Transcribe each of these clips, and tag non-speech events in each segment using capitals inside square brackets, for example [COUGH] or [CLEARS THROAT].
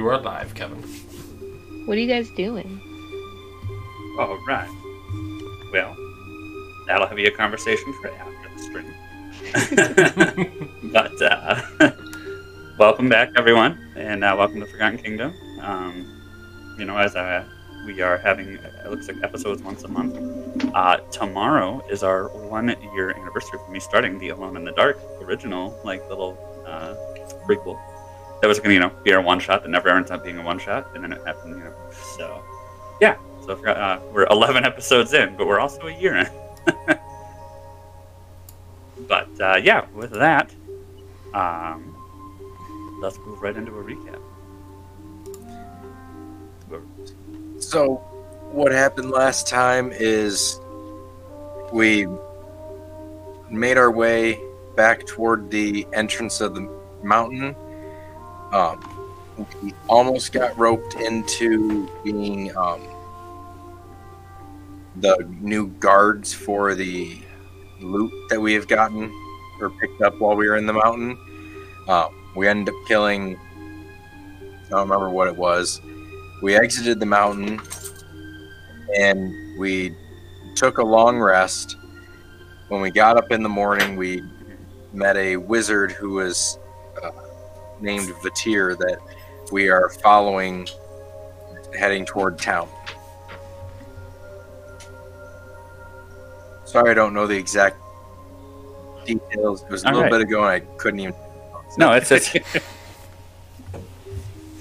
You are live, Kevin. What are you guys doing? All right. Well, that'll be a conversation for after the stream. [LAUGHS] but uh, [LAUGHS] welcome back, everyone, and uh, welcome to Forgotten Kingdom. Um, you know, as uh, we are having, it looks like episodes once a month. Uh, tomorrow is our one-year anniversary for me starting the Alone in the Dark original, like little uh, prequel. That was to, you know, be our one shot that never ends up being a one shot, and then it happened, you know. So, yeah. So uh, we're 11 episodes in, but we're also a year in. [LAUGHS] but uh, yeah, with that, um, let's move right into a recap. So, what happened last time is we made our way back toward the entrance of the mountain. Um, we almost got roped into being um, the new guards for the loot that we have gotten or picked up while we were in the mountain. Um, we ended up killing. I don't remember what it was. We exited the mountain and we took a long rest. When we got up in the morning, we met a wizard who was uh, named Vityr that we are following, heading toward town. Sorry, I don't know the exact details. It was a All little right. bit ago, and I couldn't even. No, it's it's. [LAUGHS]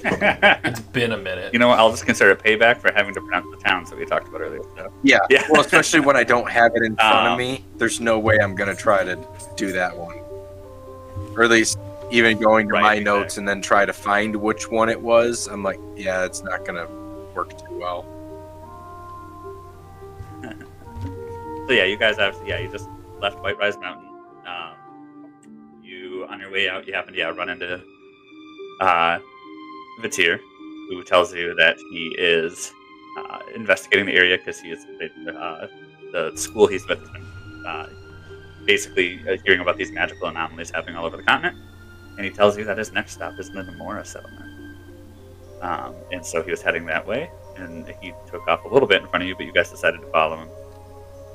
It's been a minute. you know what? I'll just consider it payback for having to pronounce the towns that we talked about earlier. So. Yeah. Yeah. Well, especially when I don't have it in front Um, of [LAUGHS] me, there's no way I'm gonna try to do that one, or at least even going to Right, my exactly. notes and then try to find which one it was. I'm like, yeah, it's not gonna work too well. [LAUGHS] So yeah, you guys have yeah, you just left White Rise Mountain. Um, you on your way out, you happen to yeah run into uh, Vityr, who tells you that he is uh, investigating the area because he is uh, the school he's with. Uh, basically, uh, hearing about these magical anomalies happening all over the continent, and he tells you that his next stop is the Namora settlement. Um, and so he was heading that way, and he took off a little bit in front of you, but you guys decided to follow him.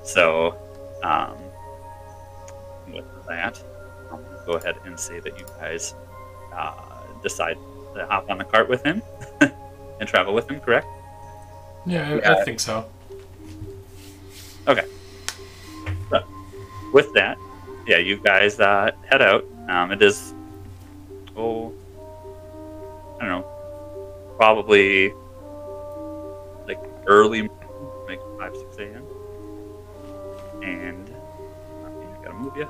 So, um, with that, I'm going to go ahead and say that you guys uh, decide to hop on the cart with him [LAUGHS] and travel with him, correct? Yeah, I, Yeah. I think so. Okay. With that, yeah, you guys uh, head out. Um, it is, oh, I don't know, probably like early, like 5, 6 a.m. And I gotta move you.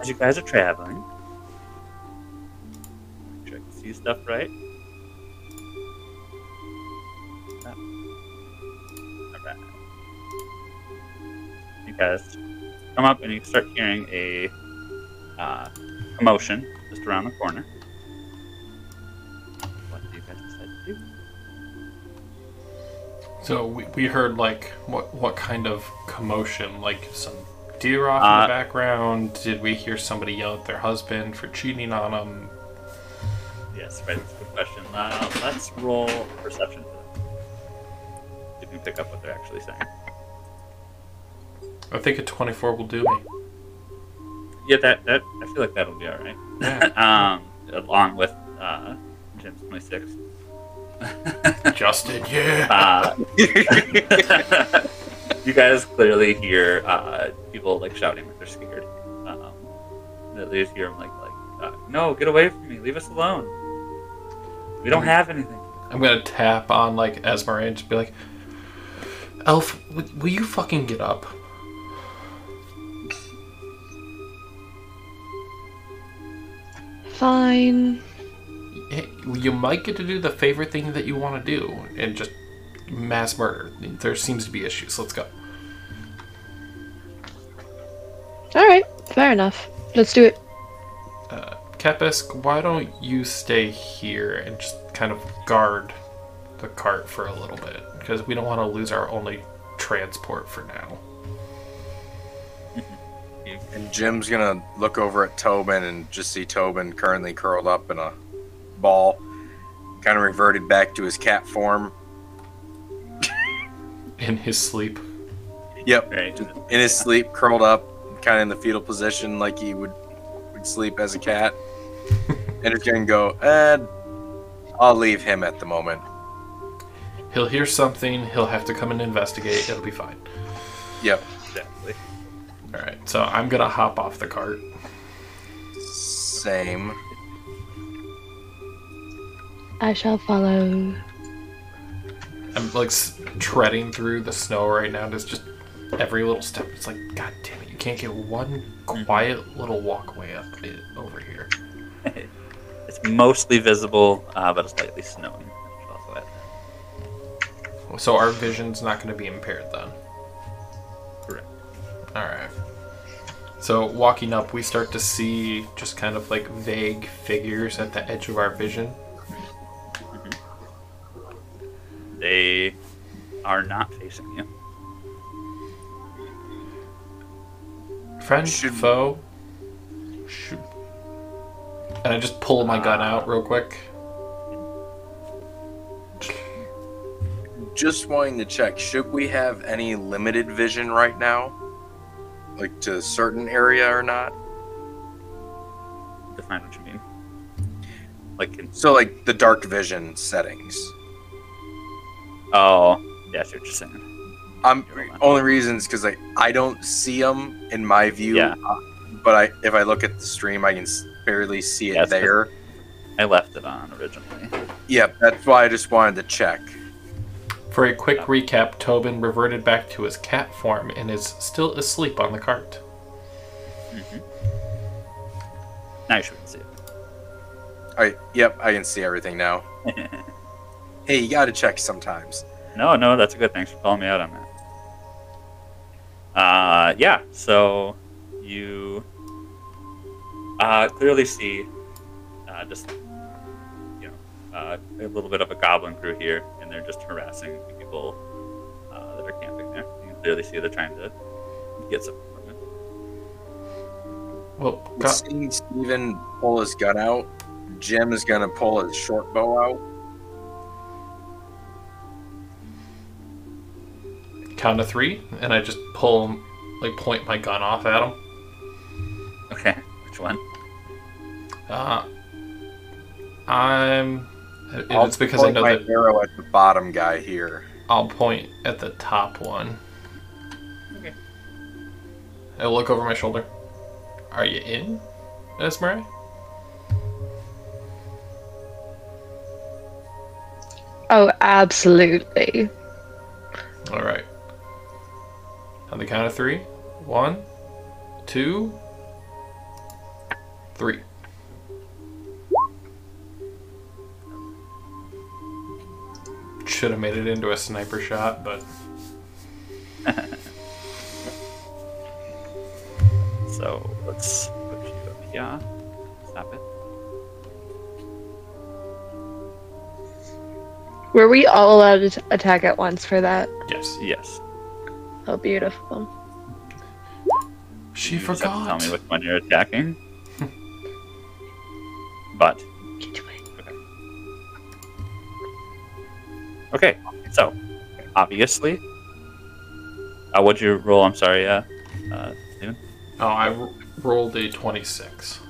As you guys are traveling, make sure I can see stuff right. Alright. You guys come up and you start hearing a uh, commotion just around the corner. What do you guys decide to do? So we, we heard like what what kind of commotion? Like some deer off in Uh, the background? Did we hear somebody yell at their husband for cheating on them? Yes, right. That's a good question. Uh, let's roll perception for them. You pick up what they're actually saying. I think a twenty four will do me. Yeah, that, that I feel like that'll be all right. Yeah. [LAUGHS] um, along with uh, Jim's twenty six. [LAUGHS] Justin, yeah. Uh, [LAUGHS] you guys clearly hear uh, people like shouting like they're scared. Um, they just hear them like like, uh, "No, get away from me! Leave us alone! We don't have anything." I'm gonna tap on like Esmeralda and just be like, Elf, w- will you fucking get up? Fine. You might get to do the favorite thing that you want to do and just mass murder. There seems to be issues. Let's go. All right, fair enough. Let's do it. Uh, Kepisk, why don't you stay here and just kind of guard the cart for a little bit? Because we don't want to lose our only transport for now. You And Jim's gonna look over at Tobin and just see Tobin currently curled up in a ball, kind of reverted back to his cat form. [LAUGHS] In his sleep. Yep, Right. in his sleep, curled up, kind of in the fetal position, like he would would sleep as a cat. [LAUGHS] and it's gonna go. Eh, I'll leave him at the moment. He'll hear something. He'll have to come and investigate. It'll be fine. Yep. Exactly. All right. So I'm gonna hop off the cart. Same. I shall follow. I'm like treading through the snow right now. There's just every little step. It's like, God damn it! You can't get one quiet little walkway up it, over here. [LAUGHS] It's mostly visible, uh, but it's lightly snowing. Should also add So our vision's not going to be impaired then. Correct. All right. So walking up, we start to see just kind of like vague figures at the edge of our vision. Mm-hmm. They are not facing you. Friend, Should- foe, shoot. And I just pull my gun uh, out real quick. Just wanting to check. Should we have any limited vision right now, like to a certain area or not? Define what you mean. Like, in, So like the dark vision settings. oh, yeah, I what you're saying. I'm only reasons because like I don't see them in my view. Yeah. But I, if I look at the stream, I can barely see it Yeah, there. I left it on originally. Yeah, that's why I just wanted to check. For a quick recap, Tobin reverted back to his cat form and is still asleep on the cart. hmm Now you should see I yep, I can see everything now. [LAUGHS] Hey, you gotta check sometimes. no, no, that's a good. Thanks for calling me out on that. Uh, yeah. So you uh, clearly see uh, just you know uh, a little bit of a goblin crew here, and they're just harassing people uh, that are camping there. You can clearly see they're trying to get some equipment. Well, go- Seeing Steven pull his gun out, Jim is gonna pull his short bow out. count to three, and I just pull, like, point my gun off at him. Okay, which one? Uh, I'm. And I'll It's because I know my that arrow at the bottom guy here. I'll point at the top one. Okay. I'll look over my shoulder. Are you in, Esmeralda? Oh, absolutely. All right. On the count of three. One, two, three. Should have made it into a sniper shot, but [LAUGHS] So let's put you up here. Stop it. Were we all allowed to attack at once for that? yes. Yes. Oh, beautiful. She You just have to forgot. Tell me which one you're attacking. [LAUGHS] but okay, so obviously, uh, what'd you roll? I'm sorry, uh, uh, Steven. Oh, I r- rolled a 26.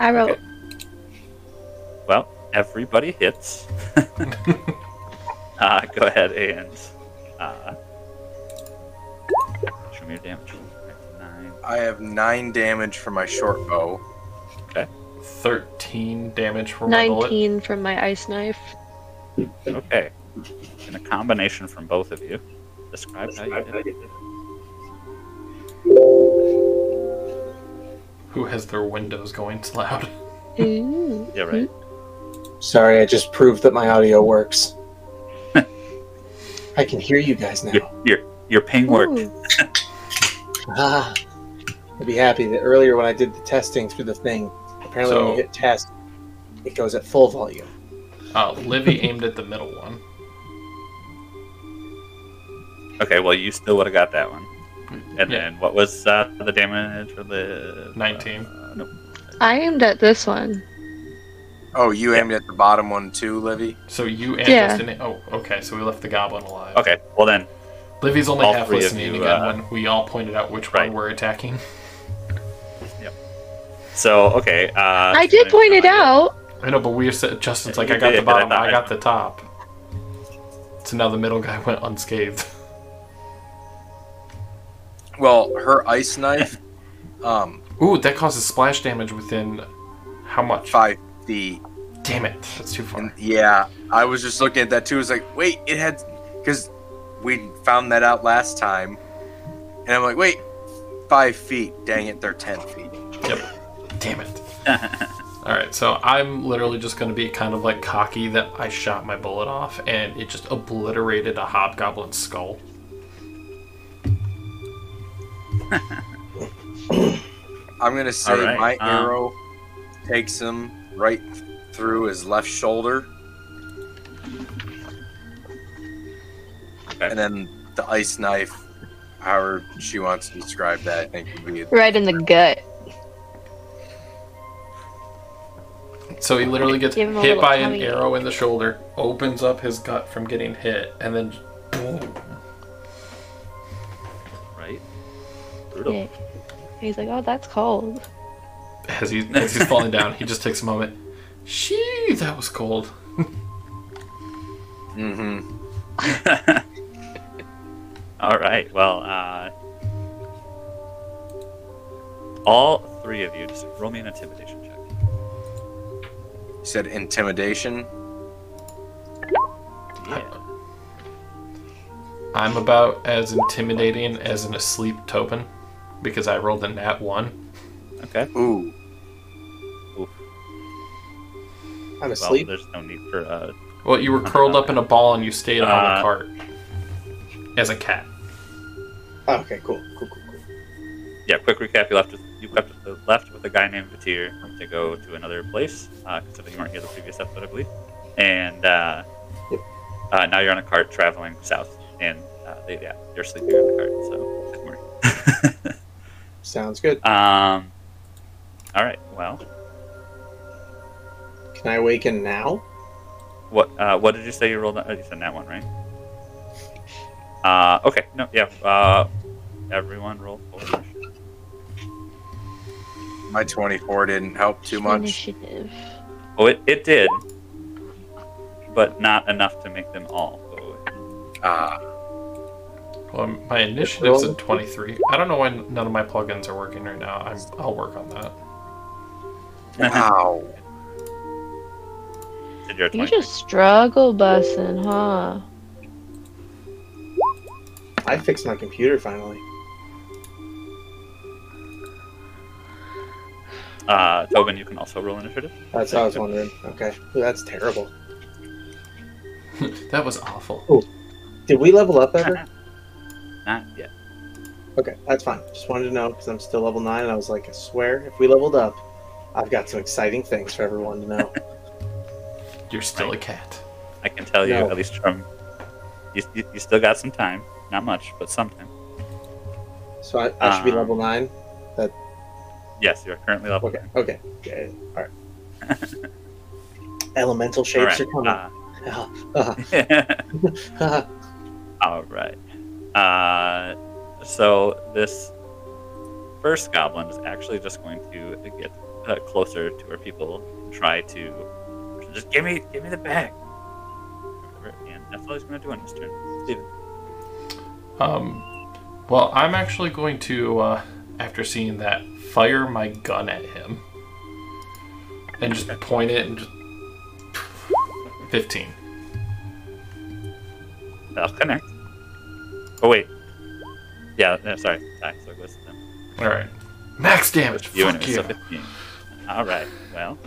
I wrote. Well, everybody hits. [LAUGHS] [LAUGHS] uh, go ahead and uh, show me your damage. Nine. I have nine damage for my short bow. Okay. 13 damage for my bullet. 19 from my ice knife. Okay. And a combination from both of you. Describe how you did it. Who has their windows going loud? Yeah, right. Sorry, I just proved that my audio works. [LAUGHS] I can hear you guys now. Your, your, your ping worked. [LAUGHS] Ah, I'd be happy that earlier when I did the testing through the thing, apparently when you hit test, it goes at full volume. Uh, Livy aimed at the middle one. Okay, well, you still would have got that one. And Yeah. then what was uh, the damage for the 19. Uh, nope. I aimed at this one. Oh, you aimed at the bottom one too, Livy? So you and Yeah. Justin. Oh, okay. So we left the goblin alive. Okay, well then, Livy's only half three of listening you, again uh, when we all pointed out which right. one we're attacking. [LAUGHS] Yep. So okay. Uh, I did point it out. I know, but we said Justin's like, you I got did, the bottom, I I- got the top. So now the middle guy [LAUGHS] went unscathed. Well, her ice knife, [LAUGHS] um, Ooh, that causes splash damage within how much? five feet. Damn it, that's too far. And yeah, I was just looking at that too. Was like, wait, it had because we found that out last time, and I'm like, wait, five feet. Dang it, they're ten feet. Yep. Damn it. [LAUGHS] All right, so I'm literally just going to be kind of like cocky that I shot my bullet off and it just obliterated a hobgoblin's skull. I'm gonna say All right, my um, arrow takes him right through his left shoulder, Okay. and then the ice knife, however she wants to describe that, I think would be Right in the gut. So he literally gets Give him a hit by an arrow in the shoulder, opens up his gut from getting hit, and then boom. Brutal. Yeah. He's like, oh, that's cold. As, he, as he's falling down, he just takes a moment. Shee, that was cold. [LAUGHS] Mm-hmm. [LAUGHS] All right. Well, uh, all three of you just roll me an intimidation check. You said intimidation. Yeah. I'm about as intimidating as an asleep Tobin because I rolled a nat 1. Okay. Ooh, I'm Well, asleep. there's no need for uh. Well, you were curled up in a ball and you stayed on the Uh, cart as a cat. Oh, okay, cool, cool, cool, cool. Yeah. Quick recap. You left. With, you left, with- left with a guy named Vityr to go to another place. Uh, considering you weren't here the previous episode, I believe. And uh, Yep. uh, now you're on a cart traveling south, and uh, they, yeah, you're sleeping on the cart. So don't worry. [LAUGHS] Sounds good. Um. All right. Well, Can I awaken now? what uh, what did you say you rolled? Oh, you said that one, right? Uh. Okay. No. Yeah. Uh. Everyone roll for my 24 didn't help too much. Initiative. Oh, it, it did, but not enough to make them all go away. Ah, Well, my initiative's at 23. I don't know why none of my plugins are working right now. I'm, I'll work on that. [LAUGHS] wow. You 20? just struggle bussing, huh? I fixed my computer finally. Uh, Tobin, you can also roll initiative. That's what I was wondering. Okay, Ooh, that's terrible. [LAUGHS] that was awful. Did we level up ever? [LAUGHS] Not yet. Okay, that's fine. Just wanted to know because I'm still level nine, and I was like, I swear, if we leveled up, I've got some exciting things for everyone to know. [LAUGHS] You're still a cat. I can tell you, No. at least from you, you, you still got some time. Not much, but some time. so I, I should be Um, level nine. That. Yes, you are currently level. Okay, okay, okay. All right. [LAUGHS] Elemental shapes right. are coming. uh, [LAUGHS] all right. Uh, so this first goblin is actually just going to get uh, closer to our people and try to just give me, give me the bag. And that's all he's going to do on his turn. Steven. Um, well, I'm actually going to, uh, after seeing that, fire my gun at him. And just point it and just. 15. That'll connect. Oh wait. Yeah, no, sorry. Sorry, so it goes to them. Alright. Max damage! You Fuck you! was a 15. All right. Well,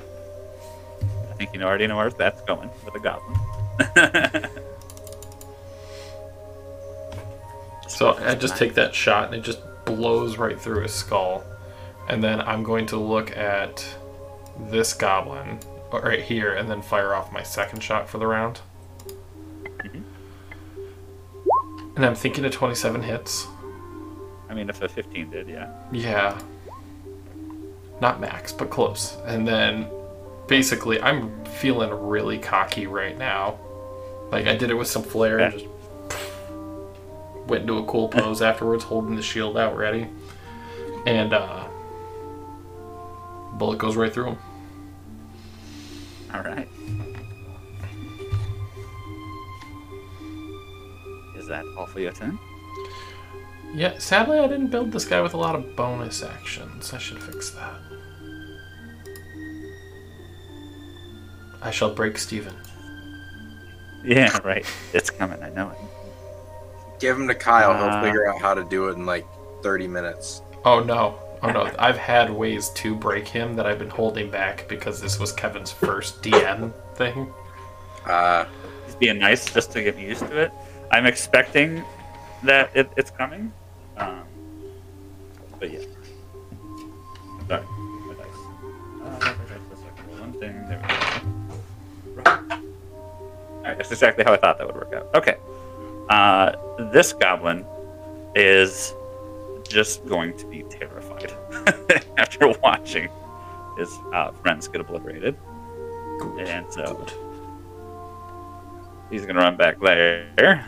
I think you already know where that's going with a goblin. [LAUGHS] So I just take that shot and it just blows right through his skull. And then I'm going to look at this goblin uh, right here and then fire off my second shot for the round. And I'm thinking of 27 hits. I mean, if a 15 did, yeah. Yeah. Not max, but close. And then basically, I'm feeling really cocky right now. Like, I did it with some flair and Yeah. just went into a cool [LAUGHS] pose afterwards, holding the shield out ready. And, uh, bullet goes right through him. All right. That all for your turn? Yeah, sadly, I didn't build this guy with a lot of bonus actions. I should fix that. I shall break Steven. [LAUGHS] Yeah, right. It's coming. I know it. Give him to Kyle. Uh, He'll figure out how to do it in like 30 minutes. Oh no. Oh no. I've had ways to break him that I've been holding back because this was Kevin's first DM thing. Uh, He's being nice just to get used to it. I'm expecting that it, it's coming. Um, but yeah. Sorry. My dice. Uh, that's one thing. There we go. Right. That's exactly how I thought that would work out. Okay. Uh, this goblin is just going to be terrified [LAUGHS] after watching his uh, friends get obliterated. Good. And so. He's gonna run back there.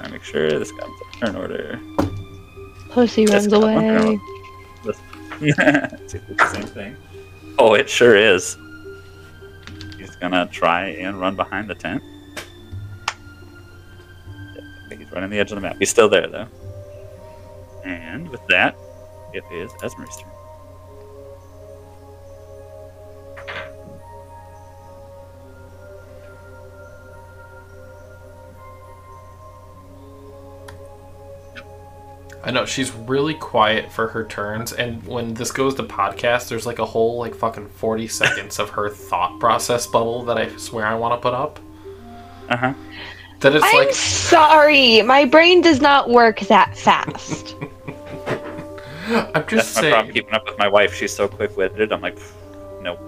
And try to make sure this guy's a turn order. Pussy That's runs got one away. See if it's the same thing. [LAUGHS] Oh, it sure is. He's gonna try and run behind the tent. Yep, I think he's running the edge of the map. He's still there though. And with that, it is Esmer's turn. I know she's really quiet for her turns, and when this goes to podcast, there's like a whole like fucking forty seconds of her thought process bubble that I swear I want to put up. Uh huh. That it's I'm like sorry. My brain does not work that fast. [LAUGHS] I'm just That's my problem saying. keeping up with my wife. She's so quick witted. I'm like, nope.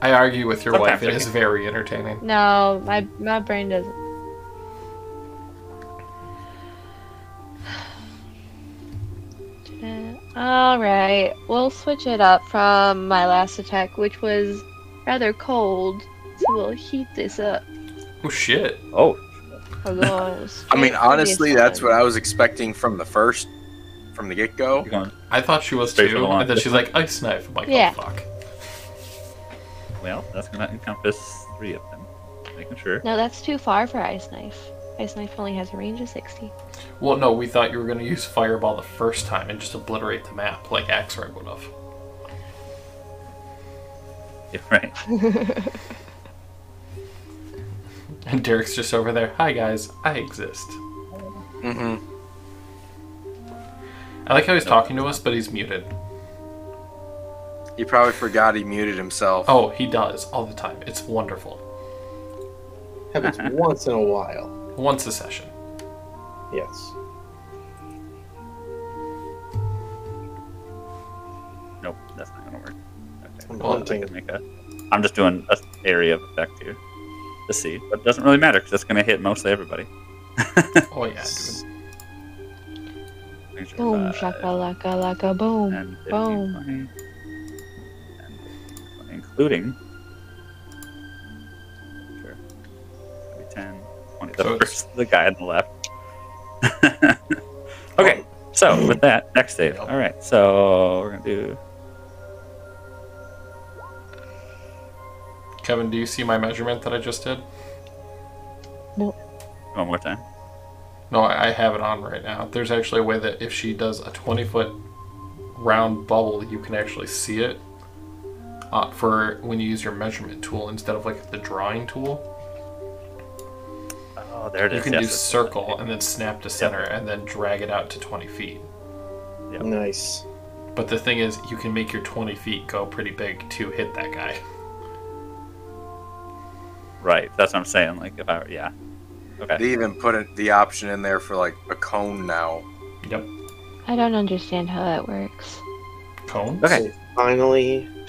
I argue with your wife. Sometimes It I is very entertaining. no, my my brain doesn't. All right, we'll switch it up from my last attack, which was rather cold. So we'll heat this up. Oh shit! Oh, [LAUGHS] I mean, honestly, that's what I was expecting from the first, from the get go. I thought she was Straight too, and then she's like ice knife. I'm like, oh, Yeah. oh fuck. Well, that's gonna encompass three of them. Making sure. No, that's too far for Ice Knife. Ice Knife only has a range of 60. Well, no, we thought you were gonna use fireball the first time and just obliterate the map like Axray would have. [LAUGHS] Yeah, right. [LAUGHS] And Derek's just over there. Hi guys, I exist. Mm hmm. I like how he's talking to us, but he's muted. He probably forgot he muted himself. Oh, he does all the time. It's wonderful. Happens [LAUGHS] once in a while. Once a session. Yes. Nope, that's not gonna work. Okay. I'm Well, I can make a. I'm just doing a area of effect here to see, but it doesn't really matter because it's gonna hit mostly everybody. [LAUGHS] Oh yeah, [LAUGHS] dude. Boom, five, shakalaka laka boom. 10, 15, boom. 20, 10, 20, including. 10, 20. The So it's- the guy on the left. [LAUGHS] okay, so with that, next save. Yep. All right, so we're gonna do. Kevin, do you see my measurement that I just did? One more time. No, I I have it on right now. There's actually a way that if she does a 20 foot round bubble, you can actually see it uh, for when you use your measurement tool instead of like the drawing tool. Oh, there it is. You can yes, do it's- circle and then snap to center and then drag it out to 20 feet. Yep. Nice. But the thing is, you can make your 20 feet go pretty big to hit that guy. Right, that's what I'm saying. Like if I, yeah. Okay. They even put it, the option in there for like a cone now. Yep. I don't understand how that works. Cones? Okay. So finally [LAUGHS]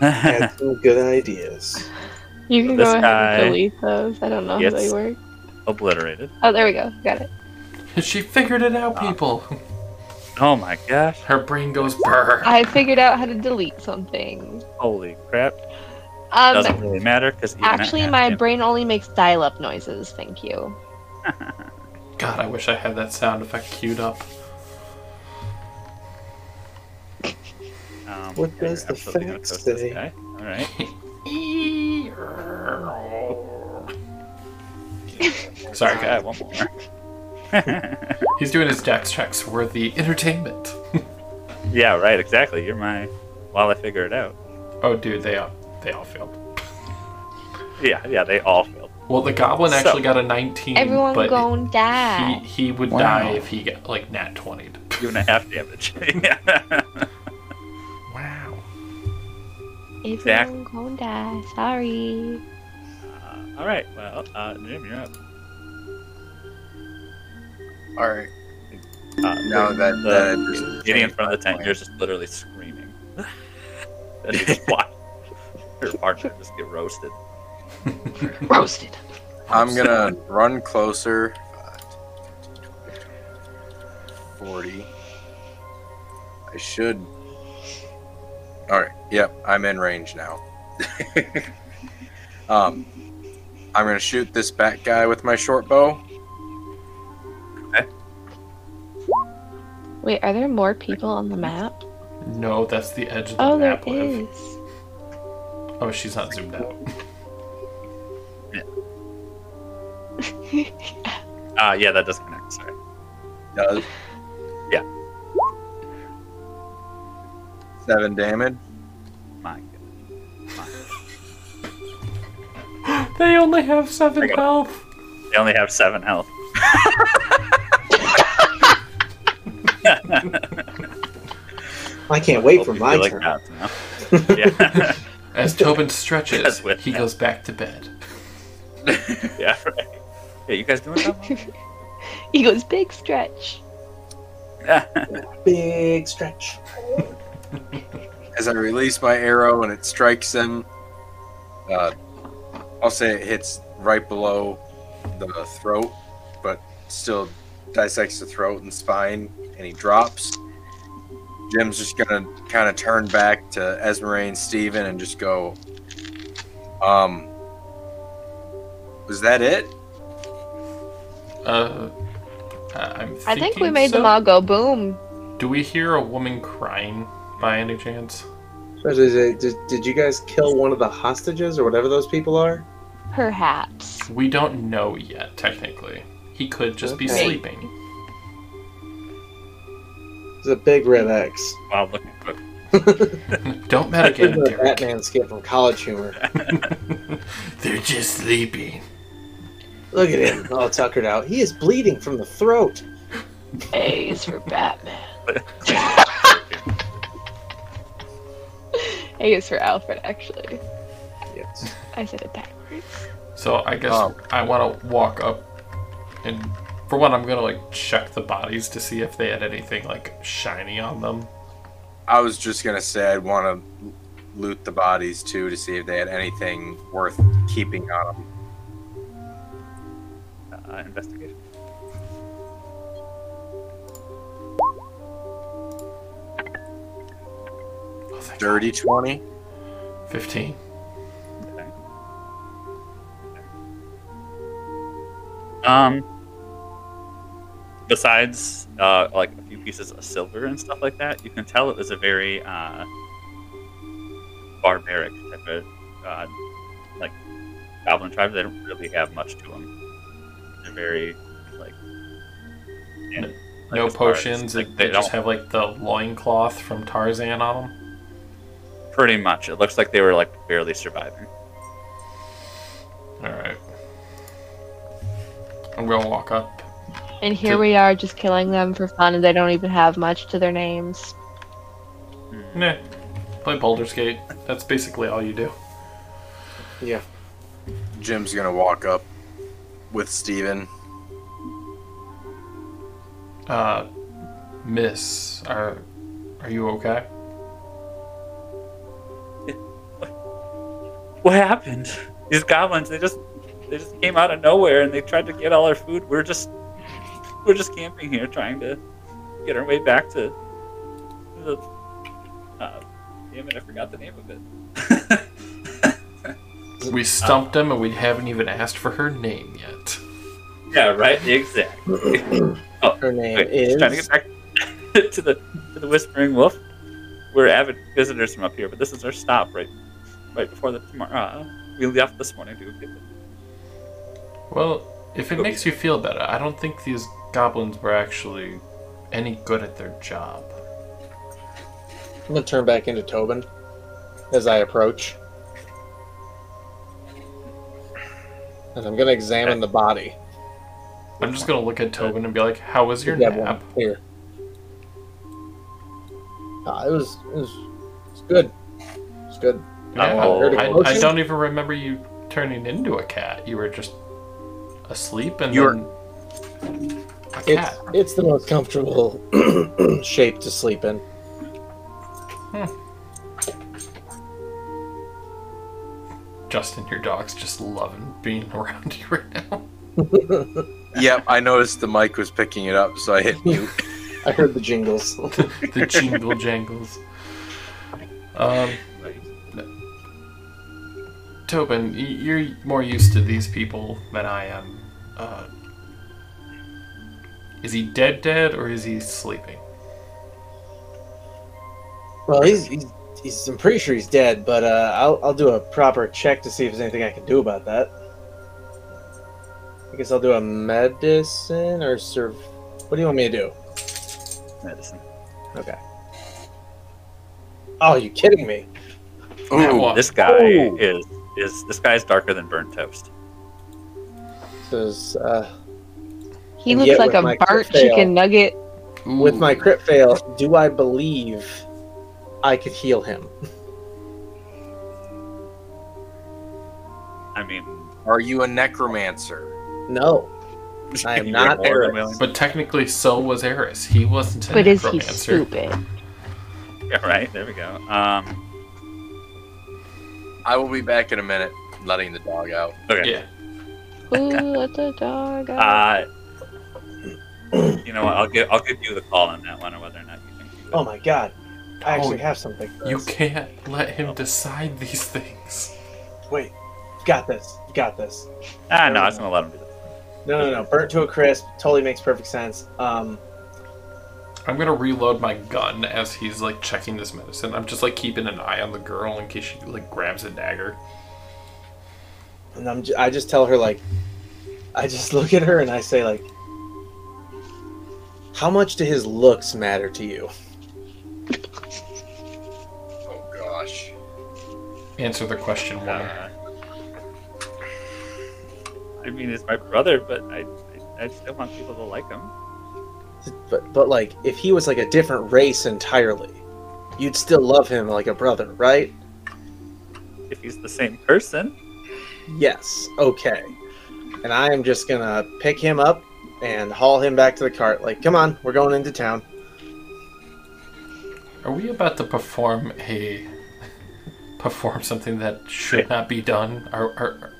had some good ideas. You can This go ahead guy- and delete those. I don't know how they work. Obliterated. Oh, there we go. Got it. [LAUGHS] She figured it out, people. Oh my gosh! Her brain goes brr. I figured out how to delete something. Holy crap! Um, Doesn't really matter because actually, my brain only makes dial-up noises. Thank you. [LAUGHS] God, I wish I had that sound effect queued up. Um, What does the absolutely gonna fax toast this say? All right. [LAUGHS] Sorry, Okay, guys. one more. [LAUGHS] He's doing his dex checks. We're the entertainment. [LAUGHS] yeah, right. Exactly. You're my. While I figure it out. oh, dude, they all they all failed. [LAUGHS] Yeah, yeah. They all failed. Well, the goblin So- actually got a 19, Everyone but gonna die. he he would Wow. die if he got like nat 20. Two and a half damage. yeah. Wow. Everyone gonna. Sorry. Uh, all right. Well, uh, Jim, you're up. All right. Uh, Now that the, that getting in front of the my tent, plan. you're just literally screaming. [LAUGHS] and you just watch your partner just get roasted. [LAUGHS] Roasted. I'm gonna run closer. Forty. I should. All right. Yep, I'm in range now. [LAUGHS] um, I'm gonna shoot this bat guy with my short bow. Wait, are there more people on the map? No, that's the edge of the Oh, there map. Liv. is. Oh, she's not zoomed out. Uh, [LAUGHS] yeah, that does connect. Sorry. Does. Yeah. Seven damage. My God. [GASPS] They only have seven health. They only have seven health. [LAUGHS] I can't wait Hope for my like turn. that now. [LAUGHS] yeah. As Tobin stretches, with he that. goes back to bed. [LAUGHS] yeah, right. Yeah, you guys doing something? He goes big stretch. Big stretch. [LAUGHS] As I release my arrow and it strikes him, uh, I'll say it hits right below the throat, but still dissects the throat and spine, and he drops. Jim's just gonna kind of turn back to Esmeralda and Steven and just go, um, was that it? Uh, I'm I think we thinking made them so. all go boom. Do we hear a woman crying by any chance? Did, did, did you guys kill one of the hostages or whatever those people are? Perhaps. We don't know yet, technically. He could just be sleeping. It's a big red X. Wow, looking [LAUGHS] quick. Don't That's metagame, the Derek. Batman skit from College Humor. [LAUGHS] They're just sleeping. Look at him, all tuckered out. He is bleeding from the throat. A is for Batman. [LAUGHS] A is for Alfred, actually. Yes. I said it backwards. So I guess Oh. I want to walk up and, for one, I'm gonna like check the bodies to see if they had anything like shiny on them. I was just gonna say I'd want to loot the bodies too to see if they had anything worth keeping on them. Uh, investigation. Dirty twenty. Fifteen. Okay. Um. Besides, uh, like a few pieces of silver and stuff like that, you can tell it was a very uh, barbaric type of uh, like goblin tribe. They don't really have much to them. They're very like. yeah, like, No as as, potions. like, they they just have like the loincloth from Tarzan on them. Pretty much. It looks like they were like barely surviving. All right. I'm gonna walk up. And here we are just killing them for fun, and they don't even have much to their names. Nah. Play Baldur's Gate. That's basically all you do. Yeah. Jim's gonna walk up with Steven. Uh, Miss, are are you okay? What happened? These goblins, they just they just came out of nowhere and they tried to get all our food. We're just we're just camping here, trying to get our way back to the. Uh, damn it! I forgot the name of it. [LAUGHS] We stumped them and we haven't even asked for her name yet. yeah, right. Exactly. [CLEARS THROAT] Her name Wait, is. just trying to get back [LAUGHS] to the to the Whispering Wolf. We're avid visitors from up here, but this is our stop right right before the tomorrow. Uh, we left this morning to go get them. Well, if it makes you feel better, I don't think these goblins were actually any good at their job. I'm gonna turn back into Tobin as I approach. And I'm gonna examine the body. I'm just gonna look at Tobin and be like, "How was your The dead nap?" Here. Ah, it was it was it's good. It's good. Yeah, Oh, heard a I, I don't even remember you turning into a cat. You were just asleep and You were- then a cat. it's the most comfortable [CLEARS THROAT] shape to sleep in. Justin, your dog's just loving being [LAUGHS] around you right now. [LAUGHS] Yep, I noticed the mic was picking it up, so I hit mute. [LAUGHS] I heard the jingles. the jingle jangles. Um, Tobin, you're more used to these people than I am. Uh, is he dead, dead, or is he sleeping? well, he's, he's he's I'm pretty sure he's dead, but uh, I'll I'll do a proper check to see if there's anything I can do about that. I guess I'll do a medicine or serve. What do you want me to do? Medicine. Okay. Oh, you kidding me? Ooh. This guy Ooh. is is this guy's darker than burnt toast. Says uh, He looks like a my burnt fail- chicken nugget. with my crit fail, do I believe I could heal him? I mean, Are you a necromancer? No. I am not Eris. But technically, so was Eris. He wasn't a But is he necromancer. stupid? Yeah, right. There we go. Um. I will be back in a minute, letting the dog out. Okay. Yeah. Ooh, let the dog out. Uh, [CLEARS THROAT] you know what? I'll give I'll give you the call on that one, or whether or not you think. You. Oh my god. I actually Oh, have something. for You this. can't let him decide these things. Wait. Got this. Got this. Ah, no, I was gonna let him do that. No, no, no. Burnt to a crisp. Totally makes perfect sense. Um, I'm gonna reload my gun as he's like checking this medicine. I'm just like keeping an eye on the girl in case she like grabs a dagger. and I'm j- I just tell her like, I just [LAUGHS] look at her and I say like, how much do his looks matter to you? Oh gosh. Answer the question, woman. Uh, I mean, it's my brother, but I, I I still want people to like him. But but like, if he was like a different race entirely, you'd still love him like a brother, right? If he's the same person, Yes. Okay. And I am just gonna pick him up and haul him back to the cart. Like, come on, we're going into town. Are we about to perform a [LAUGHS] perform something that should not be done? Are, are,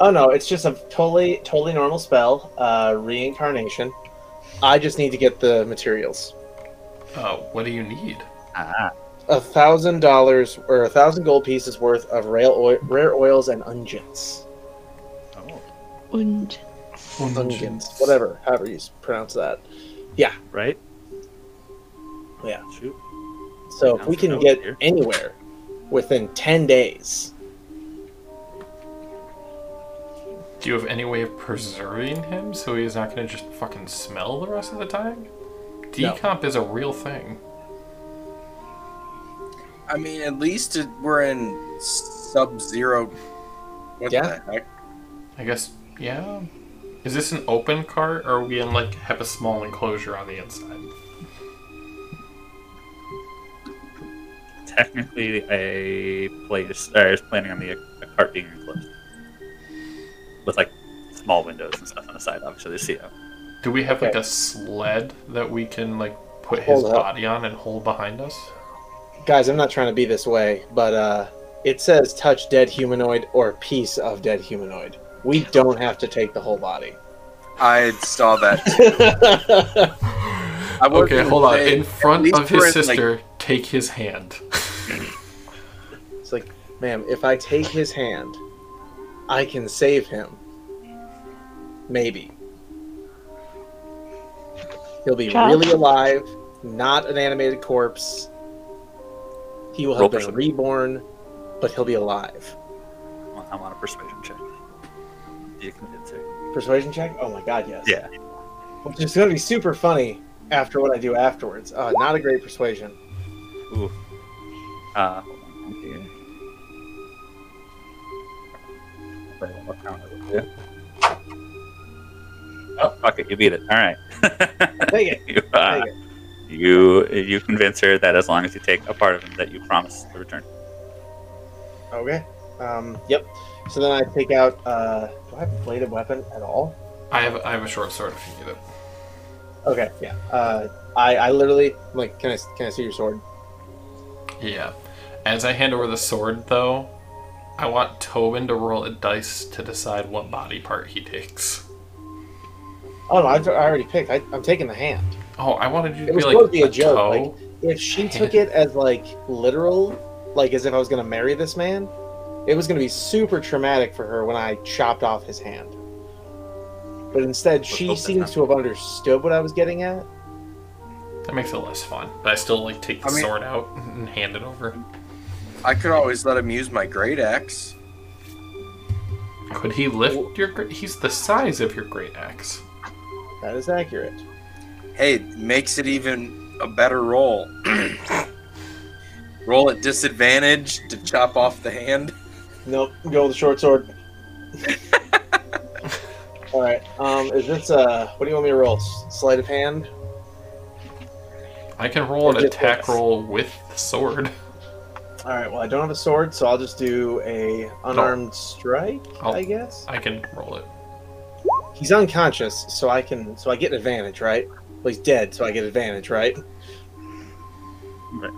Oh no, it's just a totally totally normal spell, uh, reincarnation. I just need to get the materials. oh, what do you need? ah, A thousand dollars or a thousand gold pieces worth of rare, oil, rare oils and unguents. oh, Und. Unguents, whatever, however you pronounce that. Yeah. Right? Yeah. Shoot. So if we can get here. anywhere within ten days, Do you have any way of preserving him so he's not going to just fucking smell the rest of the time? Decomp is a real thing. I mean, at least it, we're in sub-zero. What Yeah. the heck? I guess, yeah. Is this an open cart or are we in like have a small enclosure on the inside? Technically, a place. Uh, I was planning on the a cart being enclosed with like small windows and stuff on the side. Obviously, to see out. Do we have like a sled that we can like put his up. body on and hold behind us? guys, I'm not trying to be this way, but uh, it says touch dead humanoid or piece of dead humanoid. We don't have to take the whole body. I saw that. [LAUGHS] I Okay, hold on. say- In front of his in, like- sister, take his hand. it's like, ma'am, if I take his hand, I can save him. Maybe. He'll be Child. really alive, not an animated corpse. He will Roll have been perception. reborn, but he'll be alive. Well, I want a persuasion check. Do you convince her? Persuasion check? Oh my god, yes. Yeah. Which is going to be super funny after what I do afterwards. Uh, not a great persuasion. Ooh. Uh, hold on here. Wait, what count? Oh, fuck it, you beat it. All right. [LAUGHS] Take it. [LAUGHS] you, uh, Take it. you you convince her that as long as you take a part of him, that you promise to return. Okay. Um, yep. So then I take out. Uh, do I have a bladed weapon at all? I have I have a short sword if you need it. Okay. Yeah. Uh, I I literally I'm like, can I can I see your sword? Yeah. As I hand over the sword, though, I want Tobin to roll a dice to decide what body part he takes. Oh no, I, I already picked. I, I'm taking the hand. Oh, I wanted you to It be was like supposed to be a a joke, toe. like- If she took it as like literal, like as if I was gonna marry this man, it was gonna be super traumatic for her when I chopped off his hand. But instead, she hope that's seems to have understood what I was getting at. that makes it less fun. But I still like take the I mean- sword out and hand it over. I could always let him use my great axe. Could he lift your? gre- He's the size of your great axe. That is accurate. Hey, makes it even a better roll. [CLEARS THROAT] roll at disadvantage to chop off the hand. Nope, go with the short sword. [LAUGHS] All right. Um, is this uh? What do you want me to roll? S- Sleight of hand. I can roll an Or just attack this. roll with the sword. All right. Well, I don't have a sword, so I'll just do a unarmed strike. I'll- I guess I can roll it. he's unconscious, so I can. So I get an advantage, right? Well, he's dead, so I get advantage, right? Right.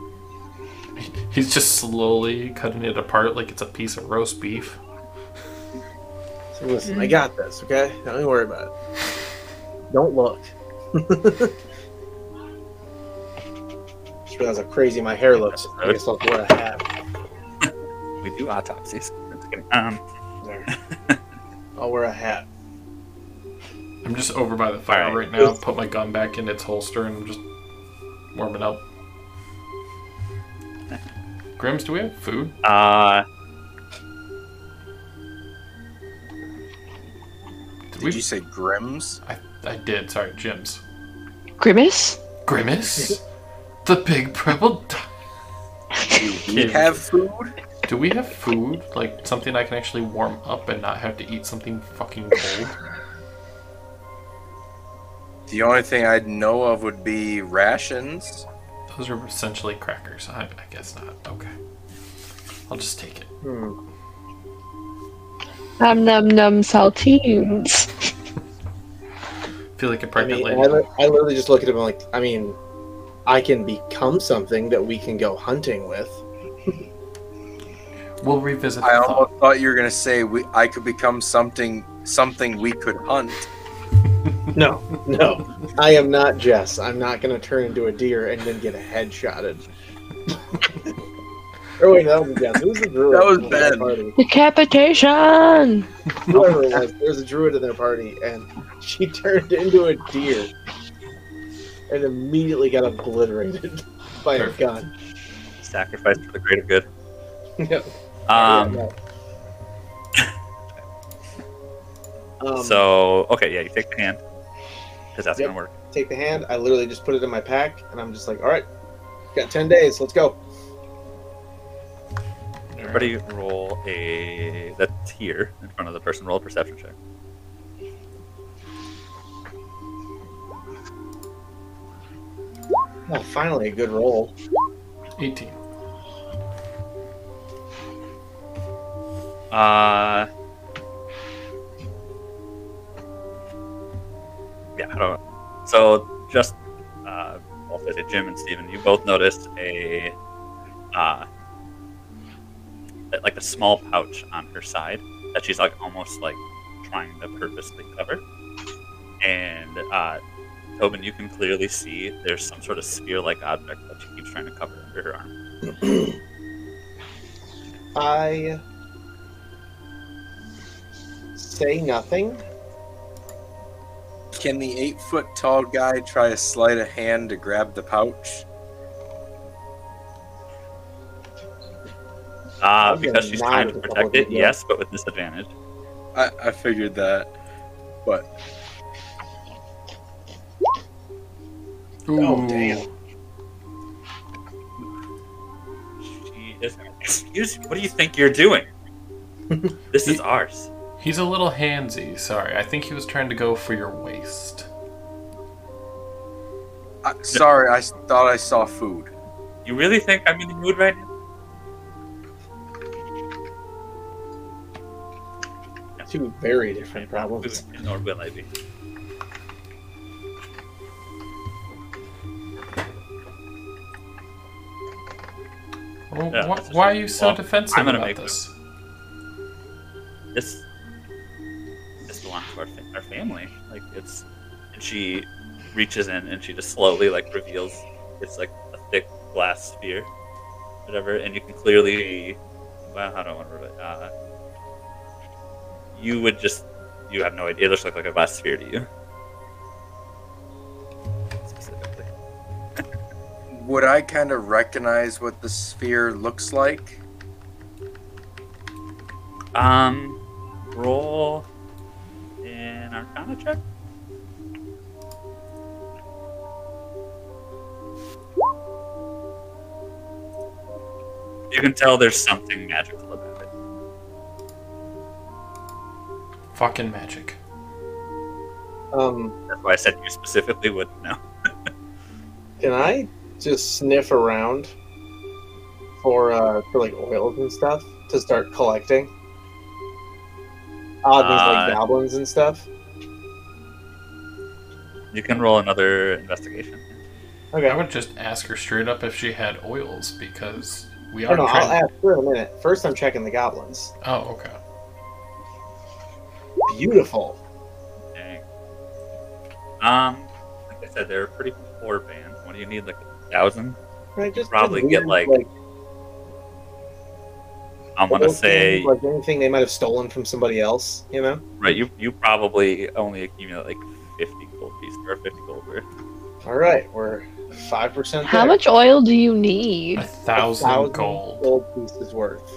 [LAUGHS] He's just slowly cutting it apart like it's a piece of roast beef. So listen, I mm. got this. Okay, don't even worry about it. [LAUGHS] Don't look. [LAUGHS] Just realized how crazy my hair looks. I guess I'll wear a hat. We do autopsies. Um, There. I'll wear a hat. I'm just over by the fire right now. Put my gun back in its holster and I'm just warming up. Grims, do we have food? uh, Did Did we? you say Grims? I, I did. Sorry, Jim's. Grimace? Grimace, the big purple. d- Do we have food? Do we have food? Like something I can actually warm up and not have to eat something fucking cold? [LAUGHS] The only thing I'd know of would be rations. Those are essentially crackers. I, I guess not. Okay. I'll just take it. Hmm. Num num num saltines. [LAUGHS] Feel like a I pregnant mean, I, lady. li- I literally just look at him like, I mean, I can become something that we can go hunting with. We'll revisit the I thought. almost thought you were gonna say we I could become something something we could hunt. [LAUGHS] No, no, I am not Jess. I'm not going to turn into a deer and then get a headshotted. [LAUGHS] or wait, that was Jess. Who was the druid? That was in Ben. Party? Decapitation! Whoever it was, there was a druid in their party, and she [LAUGHS] turned into a deer and immediately got obliterated [LAUGHS] by a gun. sacrifice for the greater good. [LAUGHS] Yeah, Um, yeah. [LAUGHS] Um, so okay, yeah, you take the hand because that's Yep. gonna work. take the hand. I literally just put it in my pack, and I'm just like, all right, got ten days. Let's go. Everybody roll a that's here in front of the person. Roll a perception check. Oh, finally, a good roll. 18. Uh, yeah, I don't. So just uh, I'll say Jim and Steven, you both noticed a uh, like a small pouch on her side that she's like almost like trying to purposely cover, and uh, Tobin, you can clearly see there's some sort of sphere-like object that she keeps trying to cover under her arm. [CLEARS THROAT] I say nothing. Can the eight foot tall guy try to slide a hand to grab the pouch? Uh, because she's trying to protect it, yes, but with disadvantage. I, I figured that, but Oh, Ooh. damn. Excuse me. What do you think you're doing? [LAUGHS] this is ours. He's a little handsy. Sorry, I think he was trying to go for your waist. I, sorry, I thought I saw food. You really think I'm in the mood right now? Two very different problems. Nor will I be. Well, Yeah, wh- why are you so well, defensive I'm gonna about make this? This. This belongs to our, fa- our family. Like it's. And she reaches in and she just slowly like reveals it's like a thick glass sphere, whatever, and you can clearly. Well, how do I want to word it? Uh, you would just. You have no idea. It looks like, like a glass sphere to you. Would I kind of recognize what the sphere looks like? Um, roll an Arcana check. You can tell there's something magical about it. Fucking magic. Um, That's why I said you specifically wouldn't know. [LAUGHS] can I just sniff around for uh for like oils and stuff to start collecting? Odd things like Uh, goblins and stuff. You can roll another investigation. Okay. I would just ask her straight up if she had oils because we Oh, are no, I'll ask her in a minute. First, I'm checking the goblins. Oh, okay. Beautiful. Dang. Um, like I said, they're a pretty poor band. What do you need? Like a thousand? Right, just Probably get, weird, like, I'm gonna say like anything they might have stolen from somebody else. You know. right. You you probably only accumulate like fifty gold pieces or fifty gold worth. All right, we're five percent. How much oil do you need? A thousand gold. gold pieces worth.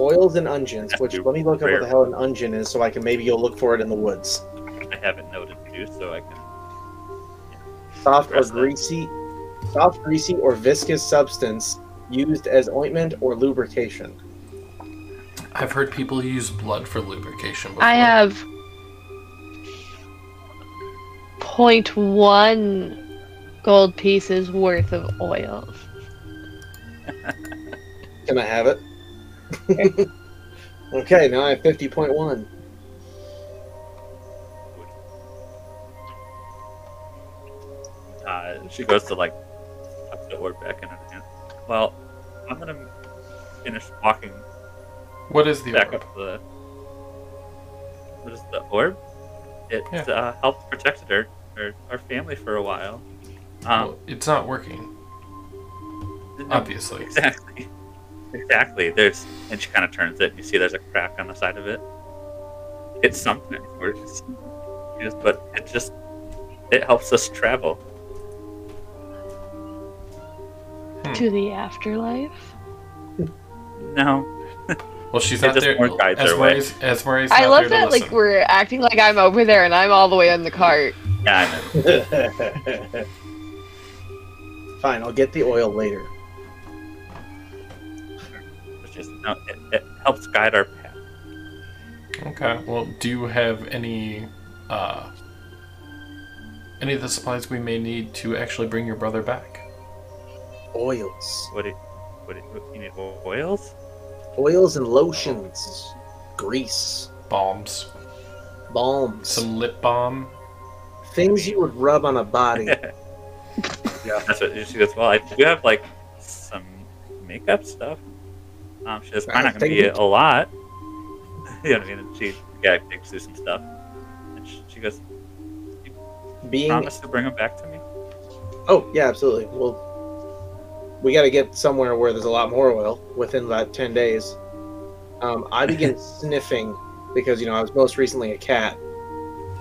Oils and unguents, That's which let me look up what the hell an ungent is so I can maybe go look for it in the woods. I haven't noted too, so I can. Soft or Press that. greasy, soft, greasy, or viscous substance used as ointment or lubrication. I've heard people use blood for lubrication before. I have 0.1 gold pieces worth of oil. [LAUGHS] Can I have it? [LAUGHS] okay, now I have fifty point one. Uh, she goes to like orb back in her hand. Well, I'm gonna finish walking What is the back orb? up the. What is the orb? It Yeah. uh, helped protect her, her, our family for a while. Um, Well, it's not working, no, obviously. Exactly. Exactly. There's and she kind of turns it. You see, there's a crack on the side of it. It's something. It works. [LAUGHS] Yes, but it just it helps us travel. To the afterlife? No, Well, she's It not there. more guides our way. Esmeralda's, Esmeralda's I love there to that like listen. we're acting like I'm over there and I'm all the way in the cart. yeah, I [LAUGHS] know. Fine, I'll get the oil later. It's just no, it, it helps guide our path. Okay. Well, do you have any uh any of the supplies we may need to actually bring your brother back? Oils, What it? what it? you, what, you need oils? oils and lotions, grease, Balms, balms, some lip balm. things you would rub on a body. [LAUGHS] Yeah, that's what she goes. Well, I do have like some makeup stuff. Um, she says probably not gonna be a lot. [LAUGHS] you know what I mean? And she yeah digs through some stuff, and she, she goes, being promise to bring them back to me? Oh yeah, absolutely. Well, we got to get somewhere where there's a lot more oil within that ten days. Um, I begin [LAUGHS] sniffing because you know I was most recently a cat.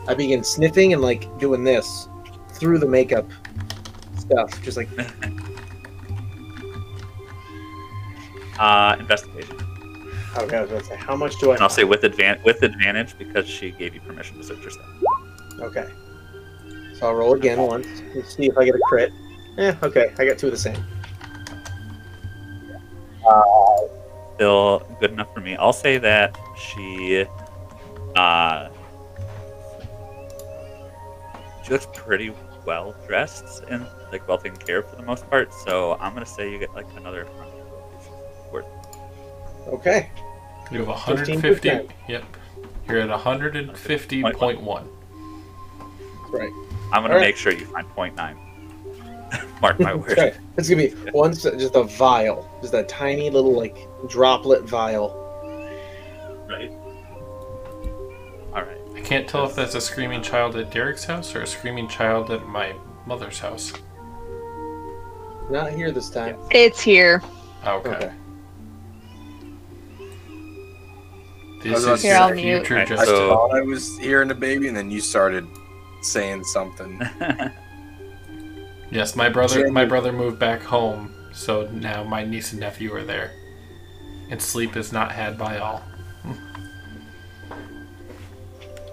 I begin sniffing and like doing this through the makeup stuff, just like [LAUGHS] Uh, investigation. okay. I was gonna say, how much do I? And I'll say with advan- with advantage because she gave you permission to search yourself. Okay. So I'll roll again once. Let's see if I get a crit. Eh, okay. I got two of the same. Still good enough for me. I'll say that she, uh, she looks pretty well dressed and like well taken care of for the most part. So I'm gonna say you get like another. worth. Okay. You have 150. 15%. Yep. You're at 150.1. That's right. I'm gonna Alright. make sure you find point nine. [LAUGHS] Mark my word. Okay. It's gonna be [LAUGHS] one, just a vial, just a tiny little like droplet vial. Right. All right. I can't tell if that's a screaming child at Derek's house or a screaming child at my mother's house. Not here this time. It's here. Okay. Okay. This is to Here, your I'll future Right, I just so- thought I was hearing a baby, and then you started saying something. [LAUGHS] Yes, my brother Jimmy. my brother moved back home, so now my niece and nephew are there. And sleep is not had by all. [LAUGHS]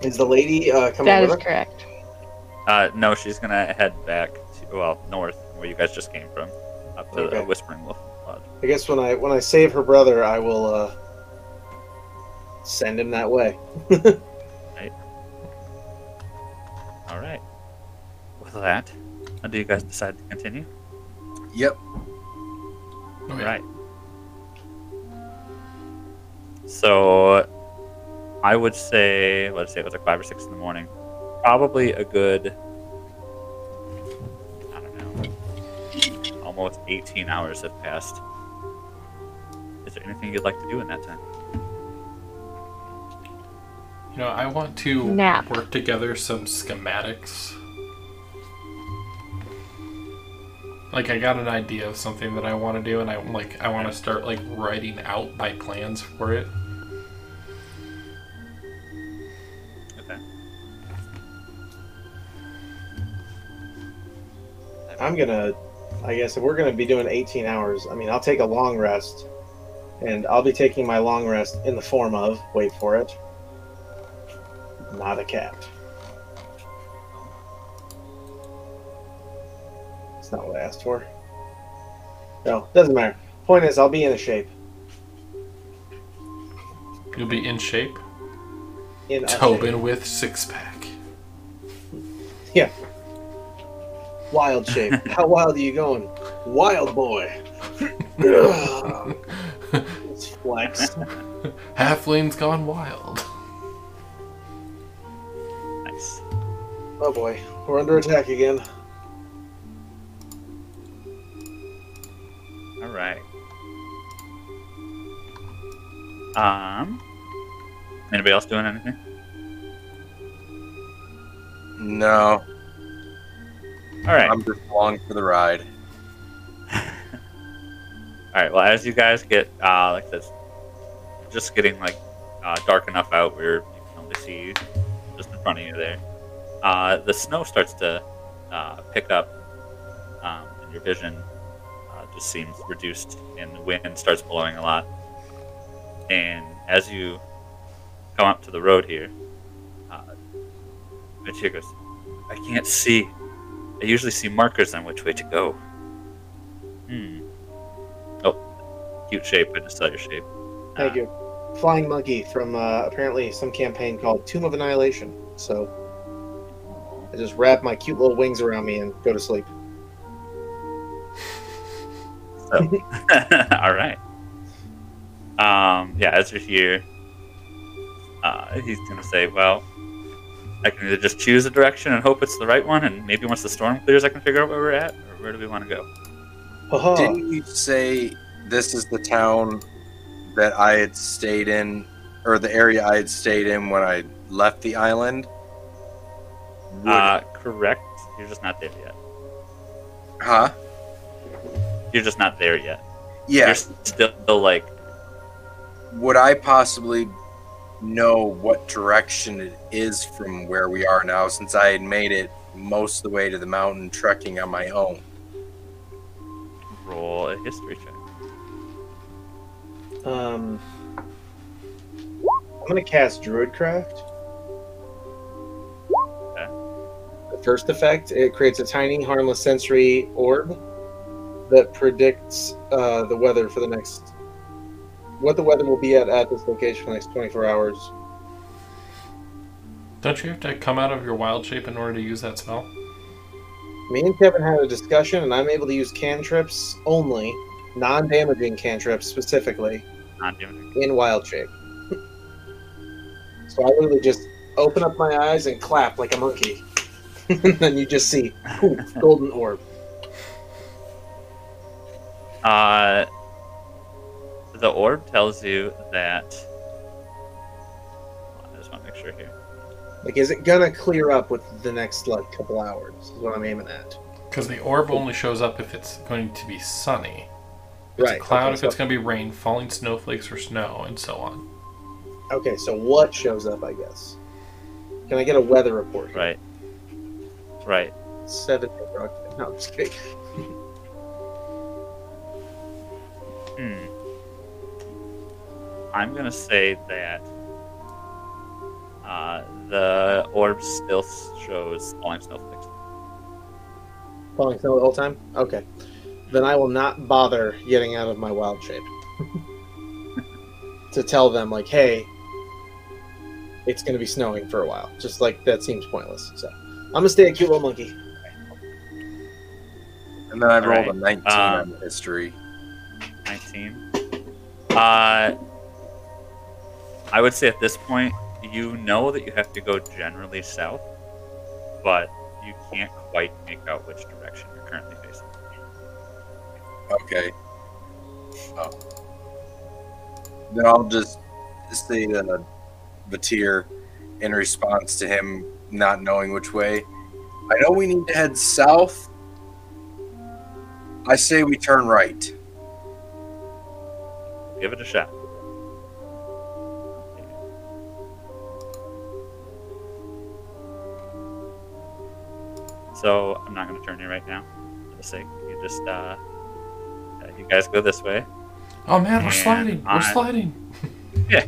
Is the lady uh, coming That with her? correct. uh, no, she's gonna head back to well north, where you guys just came from, up to Okay. the Whispering Wolf Lodge. I guess when I when I save her brother, I will uh, send him that way. [LAUGHS] right. All right. With that, how do you guys decide to continue? Yep. All right. So, I would say, let's say it was like five or six in the morning. Probably a good, I don't know, almost 18 hours have passed. Is there anything you'd like to do in that time? You know, I want to Nap. work together some schematics. Like I got an idea of something that I want to do, and I like I want to start like writing out my plans for it. Okay. I'm gonna, I guess if we're gonna be doing 18 hours, I mean, I'll take a long rest, and I'll be taking my long rest in the form of, wait for it, not a cat. That's not what I asked for. No, doesn't matter. Point is, I'll be in a shape. You'll be in shape. In a shape. Tobin with six pack. Yeah. Wild shape. [LAUGHS] How wild are you going? Wild boy. [LAUGHS] it's flex. Halfling's gone wild. Nice. Oh boy, we're under attack again. All right. Um. Anybody else doing anything? No, All right. I'm just along for the ride. [LAUGHS] All right. Well, as you guys get uh, like this, just getting like uh, dark enough out where you can only see just in front of you there. Uh, the snow starts to uh, pick up, um, and your vision just seems reduced, and the wind starts blowing a lot. And as you come up to the road here, uh, Mitchie goes, "I can't see. I usually see markers on which way to go." Hmm. Oh, cute shape. I just saw your shape. Thank you. Flying monkey from uh, apparently some campaign called Tomb of Annihilation. So I just wrap my cute little wings around me and go to sleep. So, [LAUGHS] all right. Um, yeah, as you're here, uh, he's gonna say, "Well, I can either just choose a direction and hope it's the right one, and maybe once the storm clears, I can figure out where we're at, or where do we want to go?" Haha. Didn't you say this is the town that I had stayed in, or the area I had stayed in when I left the island? Would- Uh, correct. You're just not there yet. Huh? You're just not there yet. Yeah. You're still like Would I possibly know what direction it is from where we are now since I had made it most of the way to the mountain trekking on my own? roll a history check. Um, I'm gonna cast Druidcraft. Okay. The first effect, it creates a tiny, harmless sensory orb that predicts uh, the weather for the next, what the weather will be at at this location for the next 24 hours. Don't you have to come out of your wild shape in order to use that spell? Me and Kevin had a discussion, and I'm able to use cantrips only, non-damaging cantrips specifically, Non-damaging. in wild shape. so I literally just open up my eyes and clap like a monkey. [LAUGHS] and then you just see poof, golden orb. Uh, the orb tells you that. I just want to make sure here. Like, is it gonna clear up with the next like couple hours? Is what I'm aiming at. Because the orb only shows up if it's going to be sunny. It's Right. a cloud okay, if so, it's going to be rain, falling snowflakes or snow, and so on. okay, so what shows up? I guess. Can I get a weather report? here? Right. Right. Seven. Okay. No, I'm just kidding. Hmm. I'm gonna say that uh, the orb still shows falling snowflakes. Falling snow the whole time? Okay. Then I will not bother getting out of my wild shape. [LAUGHS] to tell them, like, hey, it's going to be snowing for a while. Just like that seems pointless. So I'm going to stay a cute little monkey. And then I rolled Alright, a 19 um, on the history. 19. Uh, I would say at this point, you know that you have to go generally south, but you can't quite make out which direction you're currently facing. Okay. Oh. Then I'll just say to Vityr in response to him not knowing which way. I know we need to head south. I say we turn right. Give it a shot. So I'm not going to turn you right now. For the sake, you just uh, uh, you guys go this way. Oh man, we're And sliding. We're sliding. [LAUGHS] yeah,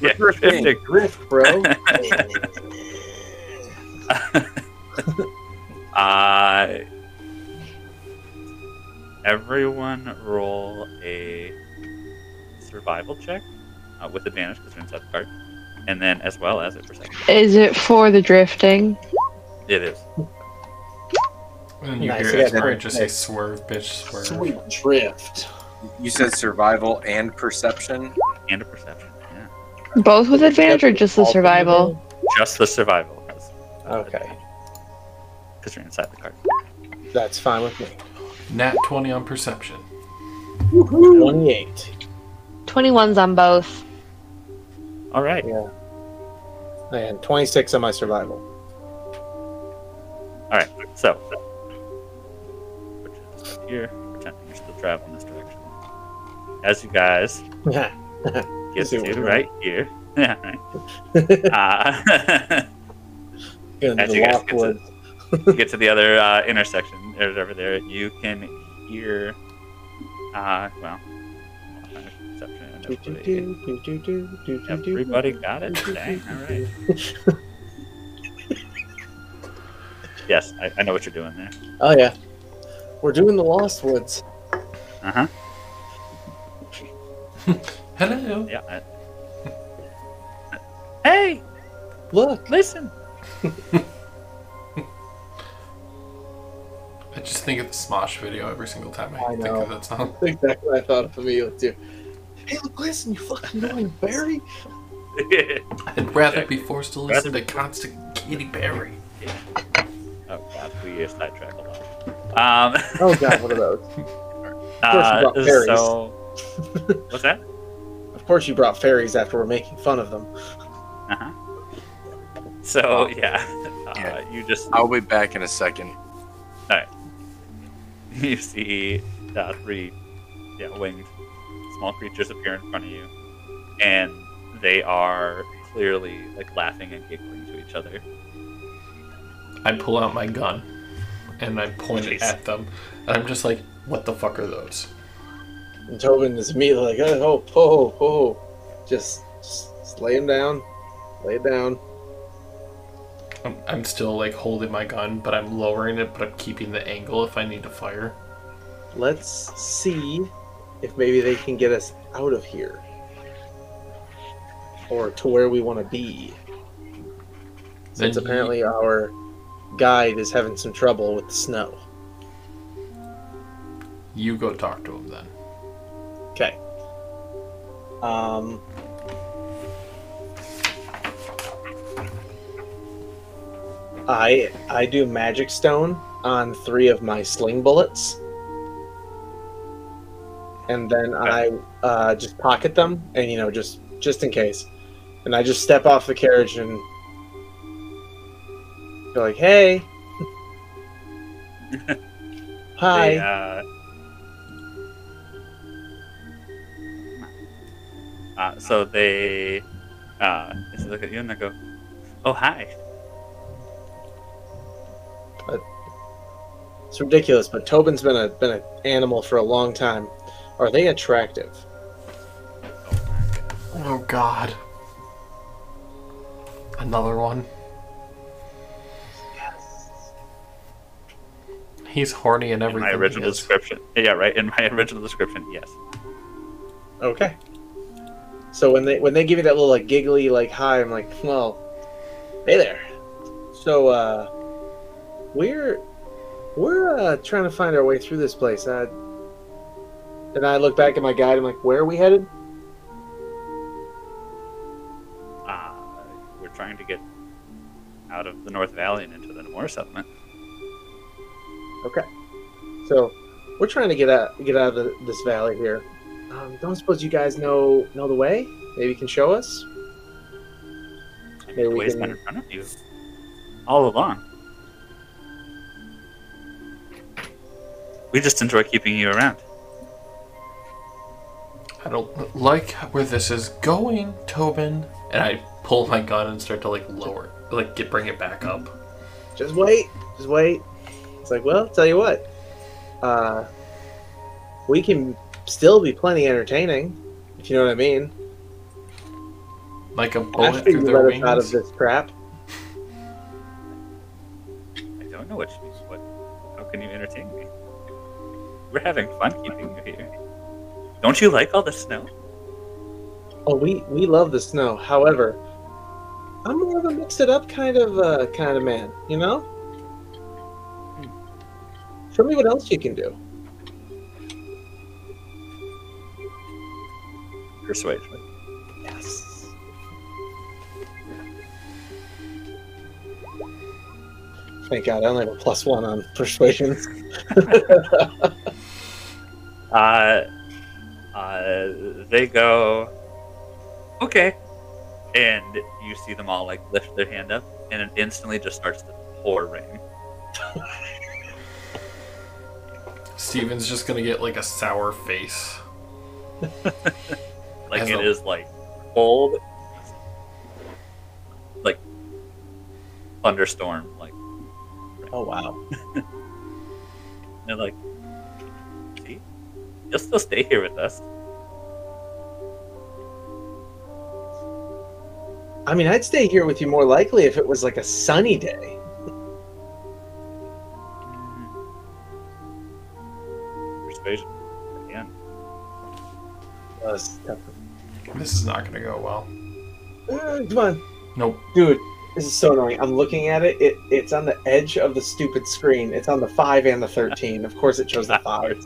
yeah, drifting. drifting. Drift, bro. [LAUGHS] uh, everyone roll a survival check uh, with advantage because you're inside the cart, and then as well as a perception. Is it for the drifting? It is. And then you Nice, hear yeah, Esmeralda nice. just say, "Swerve, bitch, swerve." Sweet drift. You said survival and perception. and a perception. Yeah, Both with advantage or just the survival? just the survival Okay. because you're inside the cart. That's fine with me. Nat twenty on perception. 28. 21's on both. All right. Yeah. And 26 on my survival. All right. So, which here, pretending you're still traveling this direction. As you guys Yeah. [LAUGHS] get See to right here, [LAUGHS] yeah, right. [LAUGHS] Uh, As the you guys get to- you get to the other uh, intersection there's over there you can hear uh well do. everybody got it Dang, [LAUGHS] all right [LAUGHS] yes I, I know what you're doing there Oh yeah, we're doing the Lost Woods. uh-huh [LAUGHS] Hello. yeah I... hey Look, listen I just think of the Smosh video every single time I, I think of that song. that's exactly what I thought of Emilio too. Hey, look, listen, you fucking annoying Barry. [LAUGHS] I'd rather be forced to listen Rather to constant Katy Perry. oh god we sidetrack a lot um [LAUGHS] Oh god, what are those? [LAUGHS] uh, brought fairies. so what's that Of course, you brought fairies after we're making fun of them. Uh-huh. So yeah, Uh, you just I'll be back in a second. All right. you see uh, three yeah, winged small creatures appear in front of you, and they are clearly like laughing and giggling to each other. I pull out my gun and I point it at them, and I'm just like, "What the fuck are those?" And Tobin is immediately like, oh, oh, oh. Just, just, just lay him down. Lay it down. I'm, I'm still like holding my gun, but I'm lowering it, but I'm keeping the angle if I need to fire. Let's see if maybe they can get us out of here. Or to where we want to be. Since apparently our guide is having some trouble with the snow. You go talk to him then. Okay. Um. I I do magic stone on three of my sling bullets, and then I uh, just pocket them, and you know just just in case, and I just step off the carriage and go like, "Hey, [LAUGHS] hi." They, uh, uh, so they uh, look at you and they go, "Oh hi." It's ridiculous, but Tobin's been a been an animal for a long time. Are they attractive? Oh God. Another one. Yes. He's horny and In everything. my he original is. description, yeah, right. In my [LAUGHS] original description, yes. Okay. So when they when they give you that little like giggly like hi, I'm like, well, hey there. So uh, we're we're uh, trying to find our way through this place. Uh, and I look back at my guide. I'm like, where are we headed? Uh, we're trying to get out of the North Valley and into the Moore settlement. Okay. So we're trying to get out get out of the, this valley here. Um, don't suppose you guys know know the way? Maybe you can show us. I mean, Maybe the way's can- been in front of you all along. We just enjoy keeping you around. I don't like where this is going, Tobin. And I pull my gun and start to like lower, like get bring it back up. just wait, just wait. It's like, well, tell you what, uh, we can still be plenty entertaining, if you know what I mean. Like a bullet through you their let us out of this crap, I don't know what you what. How can you entertain me? We're having fun keeping you here. Don't you like all the snow? oh, we we love the snow. However, I'm more of a mix it up kind of uh, kind of man, you know. Show me what else you can do. Persuasion. Yes. Thank God, I only have a plus one on persuasions. [LAUGHS] Uh, uh, they go, okay, and you see them all like lift their hand up, and it instantly just starts to pour rain. Steven's just gonna get like a sour face. [LAUGHS] Like As it a- is like cold, like thunderstorm. Like Oh wow. [LAUGHS] they're like, see, [LAUGHS] you'll still stay here with us. I mean, I'd stay here with you more likely if it was like a sunny day. Persuasion again. It's tough. This is not gonna go well. Uh, come on, Nope. dude. This is so annoying. I'm looking at it. It it's on the edge of the stupid screen. It's on the five and the thirteen. Of course, it chose the [LAUGHS] five.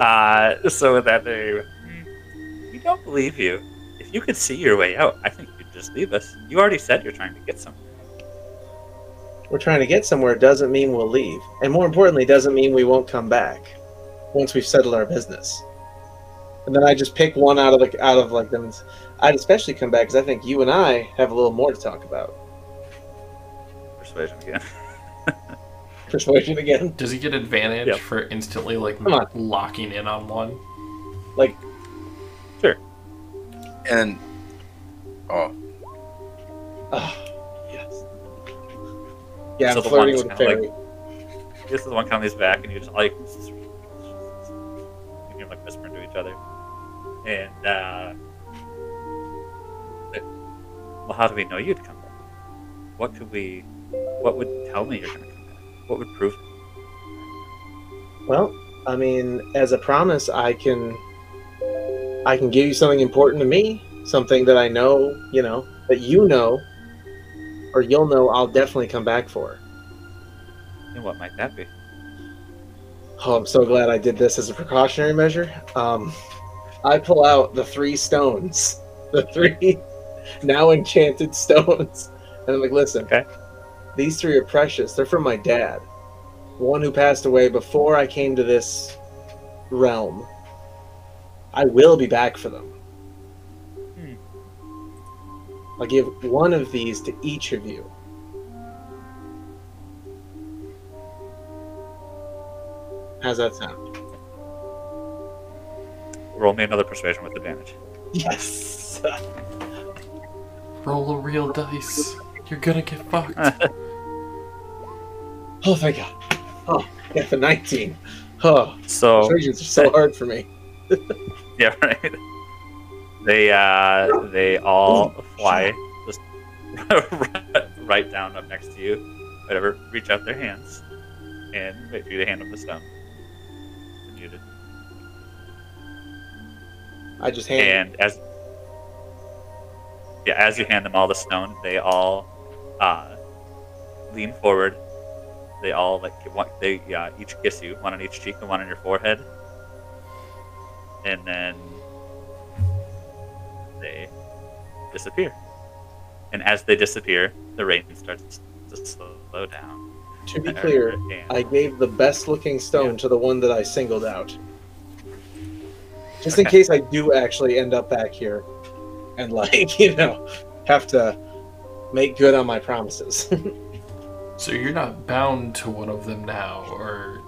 Uh, so with that, they, "Hmm, we don't believe you. If you could see your way out, I think you'd just leave us. You already said you're trying to get some. We're trying to get somewhere. Doesn't mean we'll leave, and more importantly, doesn't mean we won't come back once we've settled our business. And then I just pick one out of the out of like them. I'd especially come back because I think you and I have a little more to talk about. persuasion again. [LAUGHS] [LAUGHS] Persuasion again. Does he get advantage Yep. for instantly like on. locking in on one? Like, Sure. And oh, ah, yes. Yeah, So I'm flirting with a kinda fairy. This is the one comes back, and you just like you hear like whispering to each other, and uh, well, how do we know you'd come back? What could we? What would tell me you're gonna come back? What would prove? it? Well, I mean, as a promise, I can, I can give you something important to me, something that I know, you know, that you know, or you'll know. I'll definitely come back for. And what might that be? Oh, I'm so glad I did this as a precautionary measure. Um, I pull out the three stones, [LAUGHS] the three [LAUGHS] now enchanted stones, and I'm like, listen, Okay. These three are precious. They're from my dad, one who passed away before I came to this realm. I will be back for them. Hmm. I'll give one of these to each of you. How's that sound? Roll me another persuasion with advantage. Yes. Roll a real dice. You're gonna get fucked. [LAUGHS] Oh, thank God. Oh, yeah, the 19. Oh, So persuasions are so hard for me. [LAUGHS] yeah, right. They uh, they all fly just [LAUGHS] right down up next to you. Whatever, reach out their hands and wait for you to hand them the stone. Muted. I just hand. And as yeah, as you hand them all the stone, they all uh, lean forward. They all like one, they uh, each kiss you, one on each cheek and one on your forehead, and then they disappear. And as they disappear, the rain starts to slow down. To be clear, And- I gave the best looking stone to the one that I singled out. Just in case I do actually end up back here and, like, [LAUGHS] you know, have to make good on my promises. [LAUGHS] So you're not bound to one of them now, or,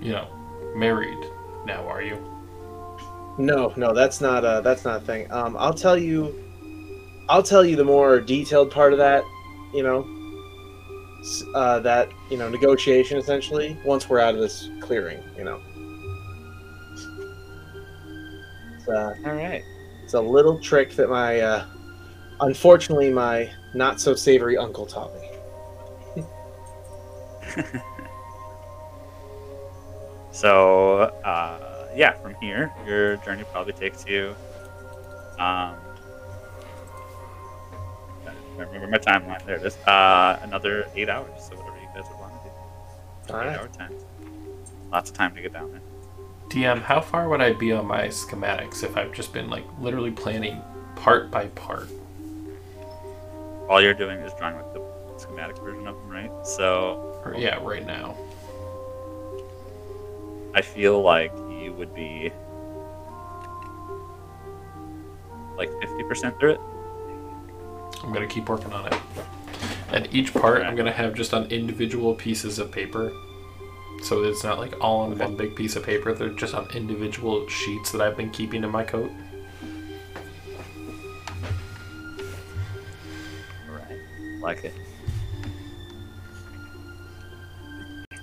you know, married now, are you? no, no, that's not a that's not a thing. Um, I'll tell you, I'll tell you the more detailed part of that. You know, uh, that you know negotiation essentially once we're out of this clearing. You know, it's, uh, all right. It's a little trick that my, uh, unfortunately, my not so savory uncle taught me. [LAUGHS] So, uh, yeah, from here, your journey probably takes you. Um, I remember my timeline. There it is. Uh, another eight hours. So whatever you guys would want to do. All eight right. hour time. Lots of time to get down there. DM, how far would I be on my schematics if I've just been like literally planning part by part? All you're doing is drawing like the schematic version of them, right? So Or yeah, right now. I feel like you would be like 50% through it. I'm gonna keep working on it. And each part I'm gonna have just on individual pieces of paper. So it's not like all on Okay. one big piece of paper. They're just on individual sheets that I've been keeping in my coat. Right. Like it.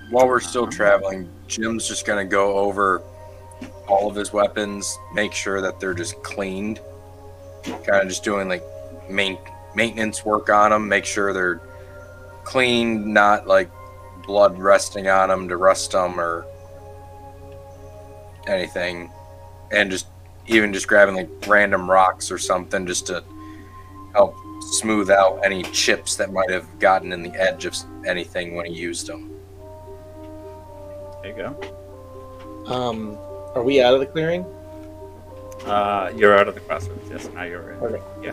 While we're uh, still traveling, Jim's just gonna go over all of his weapons, make sure that they're just cleaned. Kind of just doing like main maintenance work on them, make sure they're clean, not like blood resting on them to rust them or anything, and just even just grabbing like random rocks or something just to help smooth out any chips that might have gotten in the edge of anything when he used them. There you go. Um, are we out of the clearing? Uh, you're out of the crossroads. Yes, now you're in. Okay. Yeah.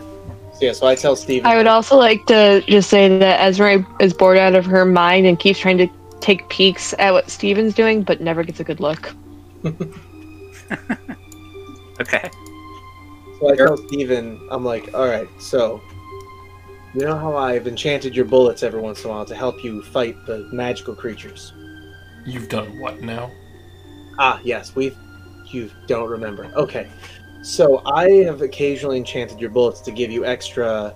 So, yeah, so I tell Steven. I would also like to just say that Esme is bored out of her mind and keeps trying to take peeks at what Steven's doing, but never gets a good look. [LAUGHS] Okay. So I tell Steven, I'm like, all right, so You know how I've enchanted your bullets every once in a while to help you fight the magical creatures? You've done what now? Ah, yes, we've. You don't remember. Okay. So I have occasionally enchanted your bullets to give you extra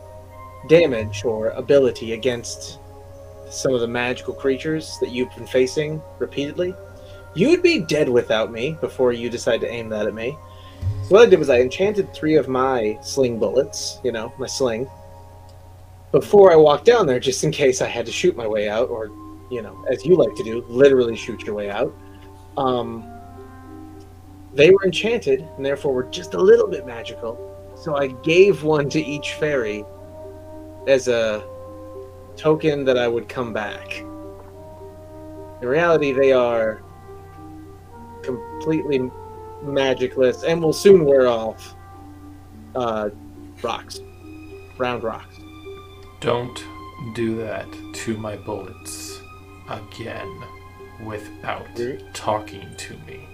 damage or ability against some of the magical creatures that you've been facing repeatedly. You would be dead without me before you decide to aim that at me. So what I did was I enchanted three of my sling bullets, you know, my sling, before I walked down there, just in case I had to shoot my way out, or, you know, as you like to do, literally shoot your way out. Um, they were enchanted and therefore were just a little bit magical. So I gave one to each fairy as a token that I would come back. In reality, they are completely magicless and will soon wear off uh, rocks, round rocks. Don't do that to my bullets again without talking to me.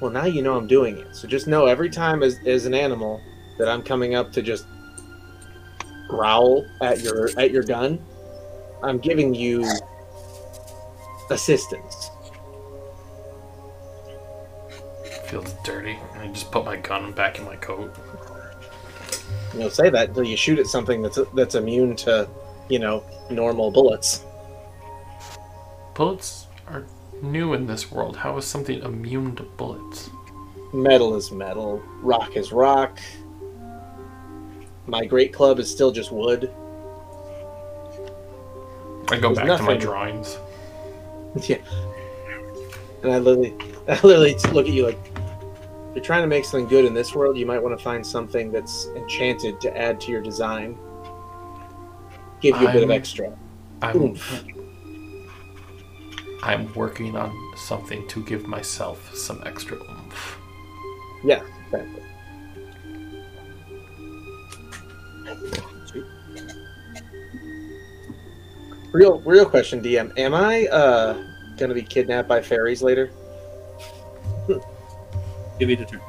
Well, now you know I'm doing it. So just know every time as, as an animal that I'm coming up to just growl at your at your gun, I'm giving you assistance. Feels dirty. I just put my gun back in my coat. You know, say that until you shoot at something that's that's immune to, you know, normal bullets. Bullets are new in this world. How is something immune to bullets? Metal is metal. Rock is rock. My great club is still just wood. I go There's back to my drawings. [LAUGHS] yeah. And I literally, [LAUGHS] I literally look at you like, if you're trying to make something good in this world, you might want to find something that's enchanted to add to your design. Give you a bit of extra. I'm Oomph. I'm working on something to give myself some extra oomph. Yeah, exactly. Real, real question, DM. Am I uh gonna be kidnapped by fairies later? [LAUGHS] Give me the turn.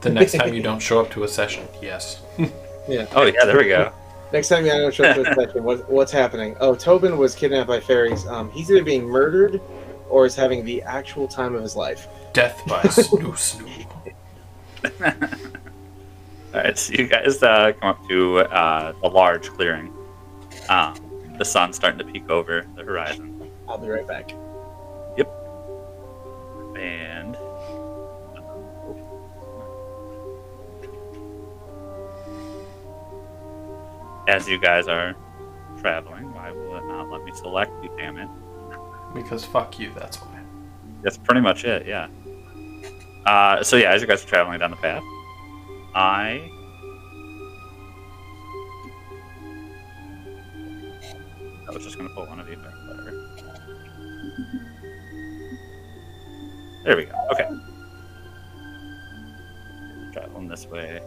The next time you don't show up to a session, yes. [LAUGHS] yeah. Oh yeah, there we go. Next time you know show up to a [LAUGHS] session, what, what's happening? Oh, Tobin was kidnapped by fairies. Um, he's either being murdered or is having the actual time of his life. Death by [LAUGHS] snoo snoo. [LAUGHS] All right, so you guys uh, come up to uh, a large clearing. Um, the sun's starting to peek over the horizon, I'll be right back. Yep. And as you guys are traveling, why will it not let me select you? Damn it! Because fuck you, that's why. That's pretty much it. Yeah. Uh, so yeah, as you guys are traveling down the path, I. I was just gonna pull one of you, but whatever. There we go. Okay. Traveling this way.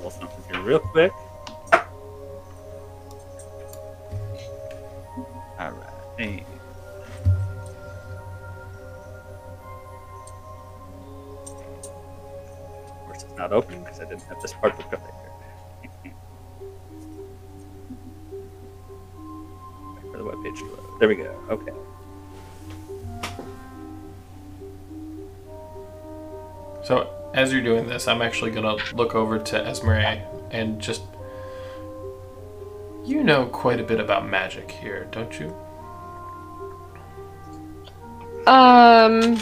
Pull something here real quick. All right. Hey. Of course, it's not open because I didn't have this part book up there. Wait for the webpage to load. There we go. Okay. So as you're doing this, I'm actually gonna look over to Esmeralda and just you know quite a bit about magic here, don't you? Um,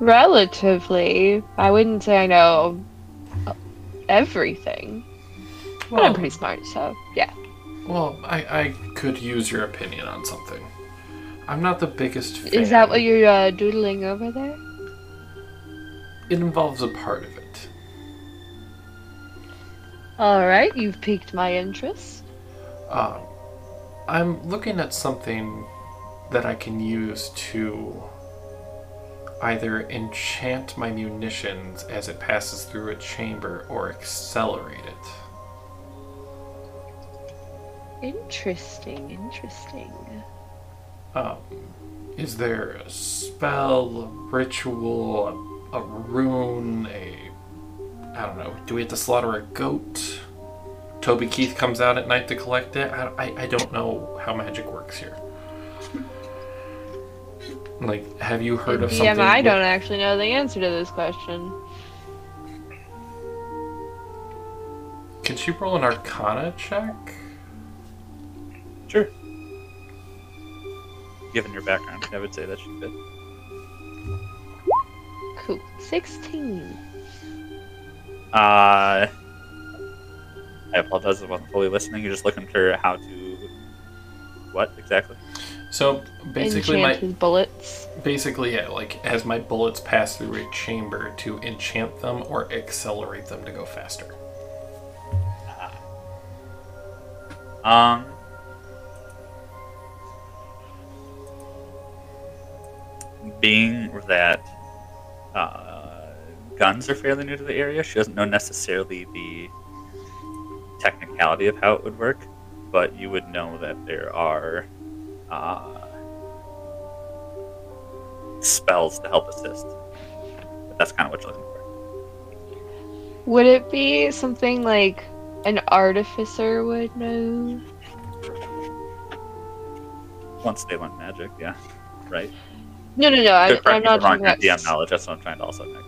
relatively. I wouldn't say I know everything, but I'm pretty smart, so yeah. well, I, I could use your opinion on something. I'm not the biggest fan. Is that what you're uh, doodling over there? It involves a part of it. All right, you've piqued my interest. Um, I'm looking at something that I can use to either enchant my munitions as it passes through a chamber or accelerate it. Interesting, interesting. Um, is there a spell, a ritual, a, a rune, a. I don't know. Do we have to slaughter a goat? Toby Keith comes out at night to collect it. I, I, I don't know how magic works here. Like, have you heard of DM, something? I don't actually know the answer to this question. Can she roll an Arcana check? Sure. Given your background, I would say that she could. Cool. 16. Uh, I apologize, I wasn't fully listening. You're just looking for how to. What exactly? So basically, my bullets. basically yeah, like as my bullets pass through a chamber to enchant them or accelerate them to go faster. Um. Being that uh, guns are fairly new to the area, she doesn't know necessarily the technicality of how it would work, but you would know that there are uh, spells to help assist. But that's kind of what you're looking for. Would it be something like an artificer would know? Once they learn magic, yeah, right. No, no, no. I'm, I'm not wrong, talking about. DM knowledge. That's what I'm trying to also knock knock out too.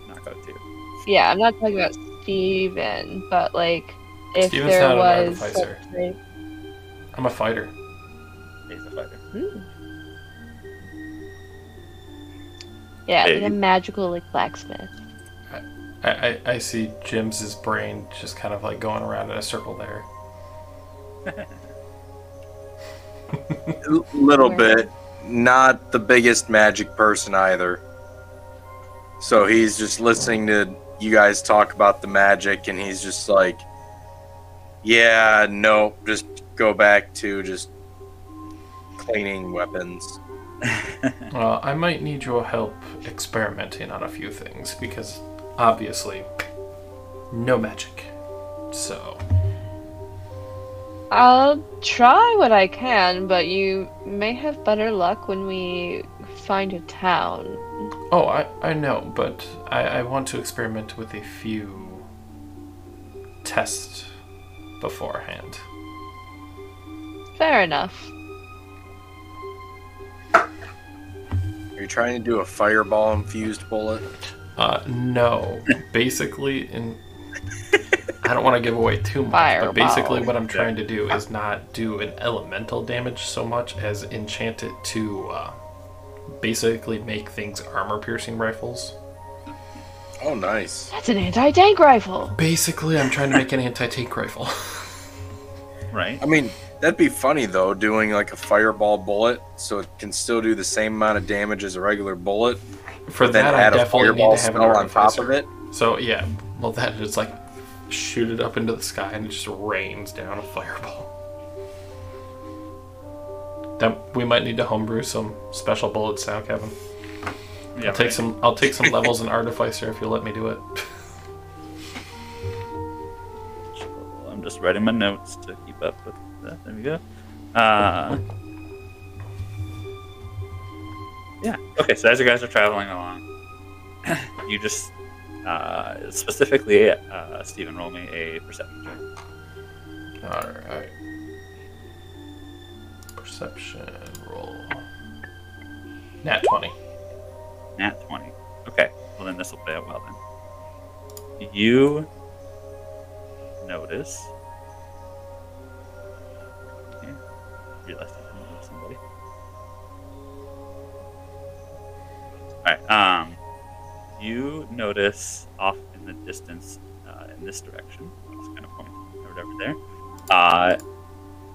Yeah, I'm not talking about Steven, but like if Steven's there not an was. artificer. such a- I'm a fighter. He's a fighter. Hmm. Yeah, Hey, like a magical like blacksmith. I, I, I see Jim's brain just kind of like going around in a circle there. a [LAUGHS] little Where? bit. Not the biggest magic person either. So he's just listening to you guys talk about the magic, and he's just like, "Yeah, no, just go back to just cleaning weapons." [LAUGHS] Well, I might need your help experimenting on a few things because obviously, no magic. So, I'll try what I can, but you may have better luck when we find a town. oh, I, I know, but I, I want to experiment with a few tests beforehand. Fair enough. Are you trying to do a fireball infused bullet? Uh, no. basically, in I don't want to give away too much, but basically, what I'm trying to do is not do an elemental damage so much as enchant it to uh, basically make things armor-piercing rifles. Oh, nice. That's an anti-tank rifle. Basically, I'm trying to make an anti-tank rifle. [LAUGHS] right? I mean, that'd be funny though, doing like a fireball bullet, so it can still do the same amount of damage as a regular bullet, For but then that, I add a definitely need to have an spell on top of it. So yeah, well, that is like shoot it up into the sky and it just rains down a fireball. That we might need to homebrew some special bullets now, Kevin. Yeah, I'll take some. I'll take some levels in artificer if you'll let me do it. [LAUGHS] I'm just writing my notes to keep up with that. There we go. Uh, yeah. Okay. So as you guys are traveling along, [CLEARS THROAT] you just uh, specifically, uh, Stephen, roll me a perception check. All right. Perception roll. Nat twenty. Nat 20. Okay. Well, then this will play out well then. You notice. Okay. Realized I didn't somebody. Alright. Um, you notice off in the distance, uh, in this direction. I'll just kind of point or whatever there. Uh,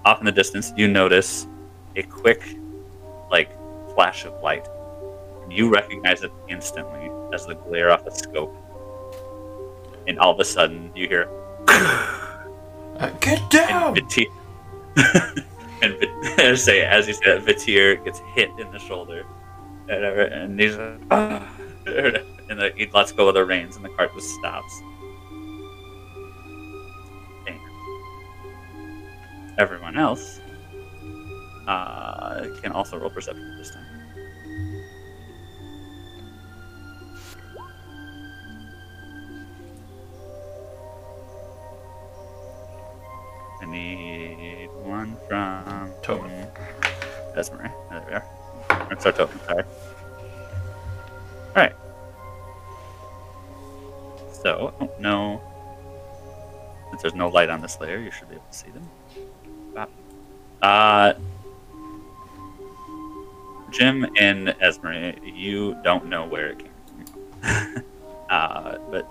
off in the distance, you notice a quick, like, flash of light you recognize it instantly as the glare off the scope. And all of a sudden, you hear, [SIGHS] Uh, get and down! And Vit- [LAUGHS] say [LAUGHS] as you say that, Vityr gets hit in the shoulder, and, and he's like, [SIGHS] "Ah," and the, he lets go of the reins, and the cart just stops. And everyone else uh, can also roll perception this time. I need one from Tobin. Esmer. There we are. That's our token. Sorry. All right. So, oh, no. Since there's no light on this layer, you should be able to see them. Uh, Jim and Esmer, you don't know where it came from. [LAUGHS] uh, but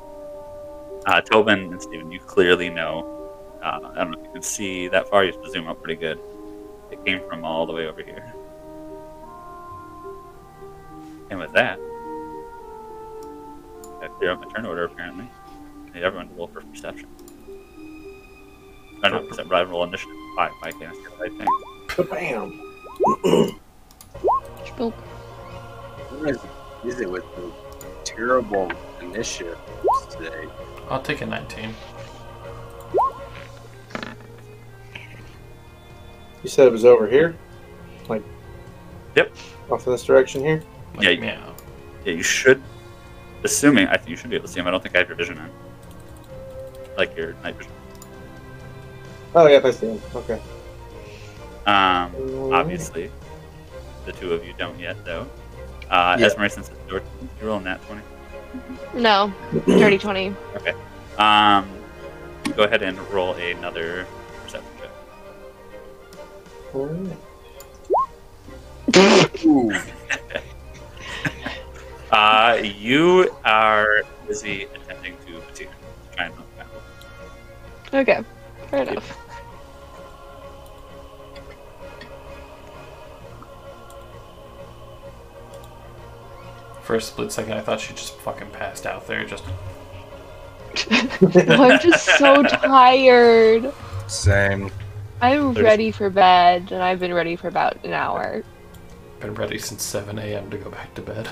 uh, Tobin and Steven, you clearly know. Uh, I don't know if you can see that far. You have to zoom up pretty good. It came from all the way over here. And with that, I clear up my turn order apparently. I need everyone to roll for perception. Oh no, perception, I roll initiative. Why, why can't I say the right thing? Bam. Boop. What is, is it with the terrible initiative today? I'll take a 19. You said it was over here, like. Yep. Off in this direction here. Like, Yeah, yeah. Yeah, you should. Assuming, I think you should be able to see him. I don't think I have your vision on. Like your night vision. Oh yeah, I see him. Okay. Um, Mm. obviously, the two of you don't yet, though. Uh, Yeah. Esmer, since it's your you rolling that twenty. No, dirty twenty. Okay. Um, go ahead and roll another perception check. [LAUGHS] Ooh, [LAUGHS] Uh, you are busy attempting to Vityr, to try and knock him out. Okay, fair enough. For a split second, I thought she just fucking passed out there. Just [LAUGHS] I'm just so tired. same. I'm There's- ready for bed, and I've been ready for about an hour. been ready since 7 a.m. to go back to bed.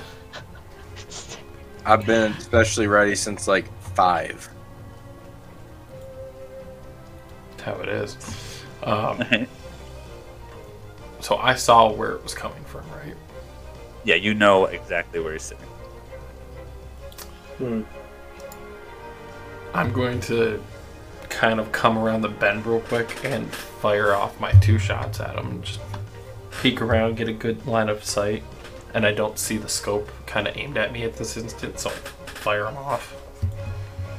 [LAUGHS] I've been especially ready since like five. That's how it is. [LAUGHS] Um, so I saw where it was coming from, right? Yeah, you know exactly where he's sitting. Hmm. I'm going to kind of come around the bend real quick and fire off my two shots at him. Just peek around, get a good line of sight, and I don't see the scope kind of aimed at me at this instant, so fire him off.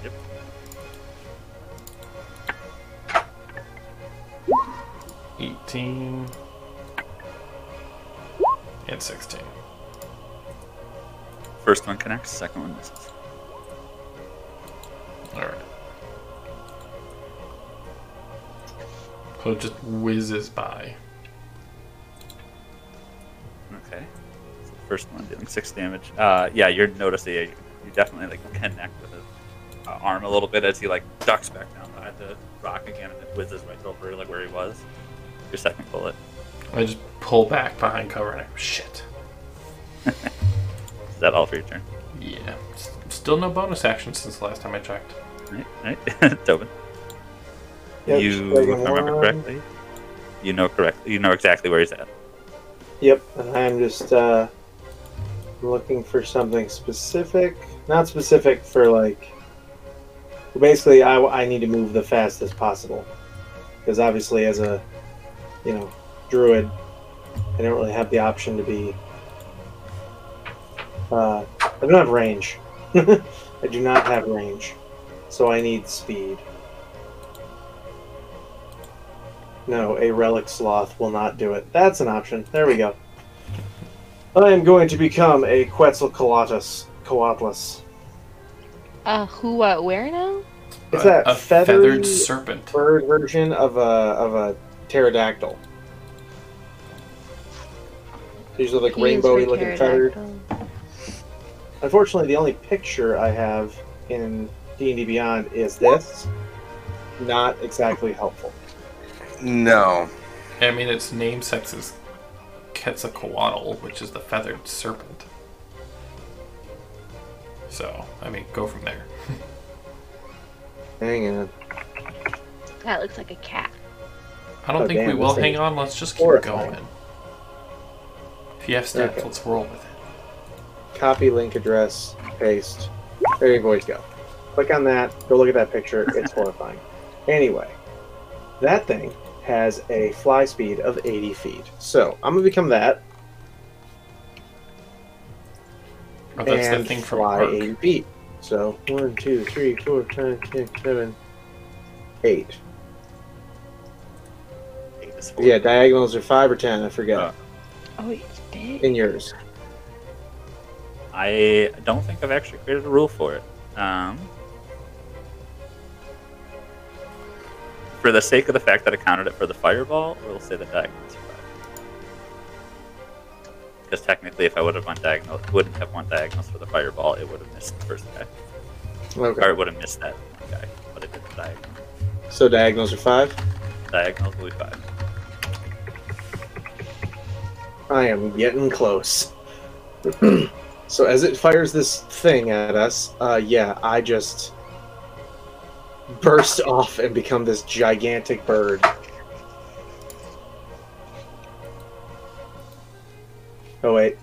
Yep. Eighteen and sixteen. First one connects, second one misses. All right. So it just whizzes by. Okay. So the first one dealing six damage. Uh, yeah, you're noticing you, you definitely like connect with his uh, arm a little bit as he like ducks back down behind the rock again and it whizzes right over like where he was. Your second bullet. I just pull back behind cover and I go, shit. [LAUGHS] Is that all for your turn? Yeah. S- Still no bonus action since the last time I checked. Right, right. [LAUGHS] Tobin. Yep, you, if I remember one. correctly, you know correctly. You know exactly where he's at. Yep, and I'm just uh, looking for something specific. Not specific for like. Basically, I, I need to move the fastest possible, because obviously, as a, you know, druid, I don't really have the option to be. Uh, I don't have range. [LAUGHS] I do not have range, so I need speed. No, a relic sloth will not do it. That's an option. There we go. I am going to become a Quetzalcoatlus. Coatlus. Uh, who, what, where now? It's A- that a feathery feathered serpent. bird version of a of a pterodactyl. These are like rainbowy looking feathered. Pterodactyl. Unfortunately, the only picture I have in D and D Beyond is this. Not exactly helpful. No. I mean, its namesake is Quetzalcoatl, which is the feathered serpent. So, I mean, go from there. [LAUGHS] Hang on. That looks like a cat. I don't Oh, think we will hang on. Let's just keep horrifying. going. If you have stats, Okay. let's roll with it. Copy link address. Paste. There you boys go. Click on that. Go look at that picture. It's [LAUGHS] horrifying. Anyway, that thing has a fly speed of 80 feet. So I'm gonna become that Oh, that's and the thing from fly Ark. 80 feet. So one, two, three, four, five, six, seven, eight. Eight is four. Yeah, diagonals are five or ten. I forget. Uh, Oh, it's big. In yours. I don't think I've actually created a rule for it. Um, for the sake of the fact that I counted it for the fireball, we'll say the diagonals are five. Because technically, if I would have won diagonal, wouldn't have won diagonals for the fireball, it would have missed the first guy, Okay. or it would have missed that one guy. But it did the diagonal. So diagonals are five. Diagonals will be five. I am getting close. [CLEARS THROAT] so as it fires this thing at us, uh, yeah, I just burst off and become this gigantic bird. Oh wait,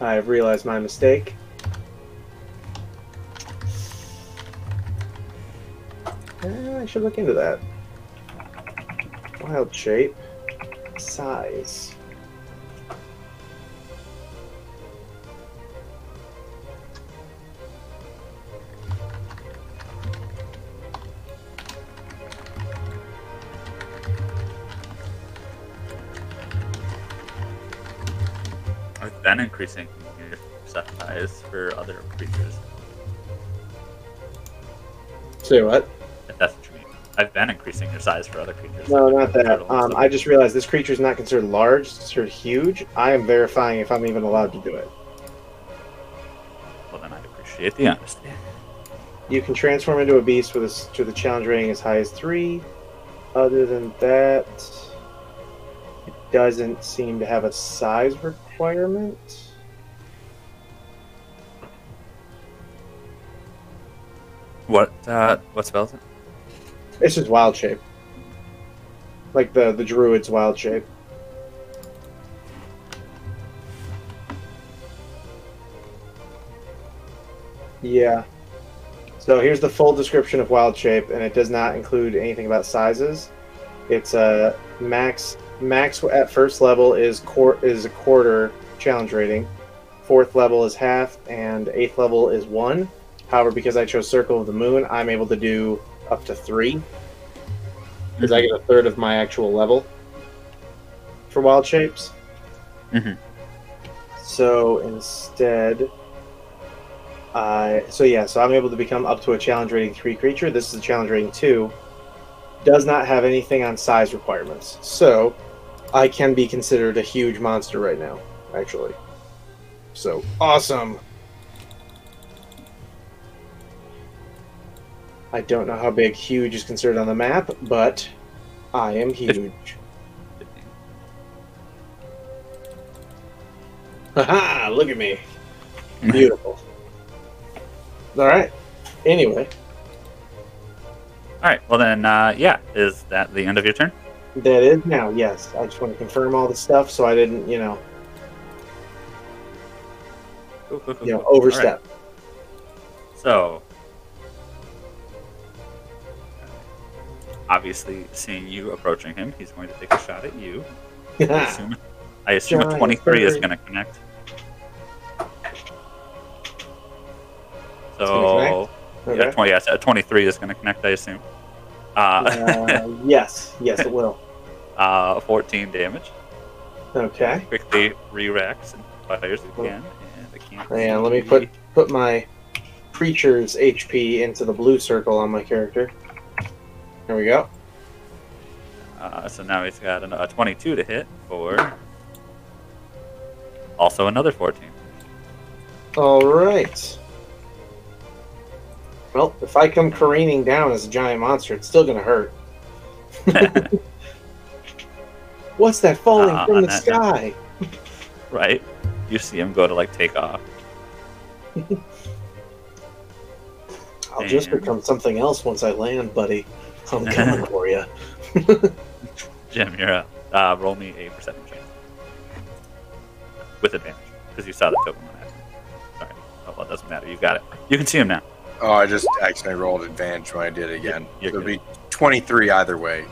I've realized my mistake. Eh, I should look into that. Wild shape, size. Been increasing your size for other creatures. Say what? If that's what you mean. I've been increasing your size for other creatures. No, not that. Turtles, Um, so- I just realized this creature is not considered large; it's considered huge. I am verifying if I'm even allowed to do it. Well, then I'd appreciate the honesty. You can transform into a beast with a s to the challenge rating as high as three. Other than that, it doesn't seem to have a size requirement. What uh, what spell is it? It's just wild shape, like the the druid's wild shape. Yeah. So here's the full description of wild shape, and it does not include anything about sizes. It's a max max at first level is quar- is a quarter challenge rating. Fourth level is half, and eighth level is one. However, because I chose Circle of the Moon, I'm able to do up to three because I get a third of my actual level for wild shapes. Mhm. So instead, I so yeah, so I'm able to become up to a challenge rating three creature. This is a challenge rating two. Does not have anything on size requirements, so I can be considered a huge monster right now. Actually, so awesome. I don't know how big huge is considered on the map, but I am huge. Haha, look at me. Beautiful. [LAUGHS] All right. Anyway, All right. Well then, uh, yeah. Is that the end of your turn? that is now, yes. I just want to confirm all the stuff so I didn't, you know, Cool, cool, cool, you know. All right. overstep. So, obviously, seeing you approaching him, he's going to take a shot at you. [LAUGHS] I assume, I assume a Giant 23 is going to connect. So, yeah, Okay. 20, yes, a 23 is going to connect, I assume. Uh, Uh, [LAUGHS] yes, yes, it will. uh, 14 damage. Okay. Quickly re-racks and fires again. And I can't And let me put put my creature's HP into the blue circle on my character. There we go. Uh, so now he's got a, a 22 to hit for also another 14. All right. Well, if I come careening down as a giant monster, it's still gonna hurt. [LAUGHS] What's that falling Uh, from the that sky? right? You see him go to like take off. [LAUGHS] I'll just become something else once I land, buddy. I'm [LAUGHS] coming for you. Jim, you're up. Uh, roll me a perception check with advantage because you saw the token when that happened. All right. Oh, well, it doesn't matter. You got it. You can see him now. Oh, I just accidentally rolled advantage when I did it again. You're so it'd be 23 either way.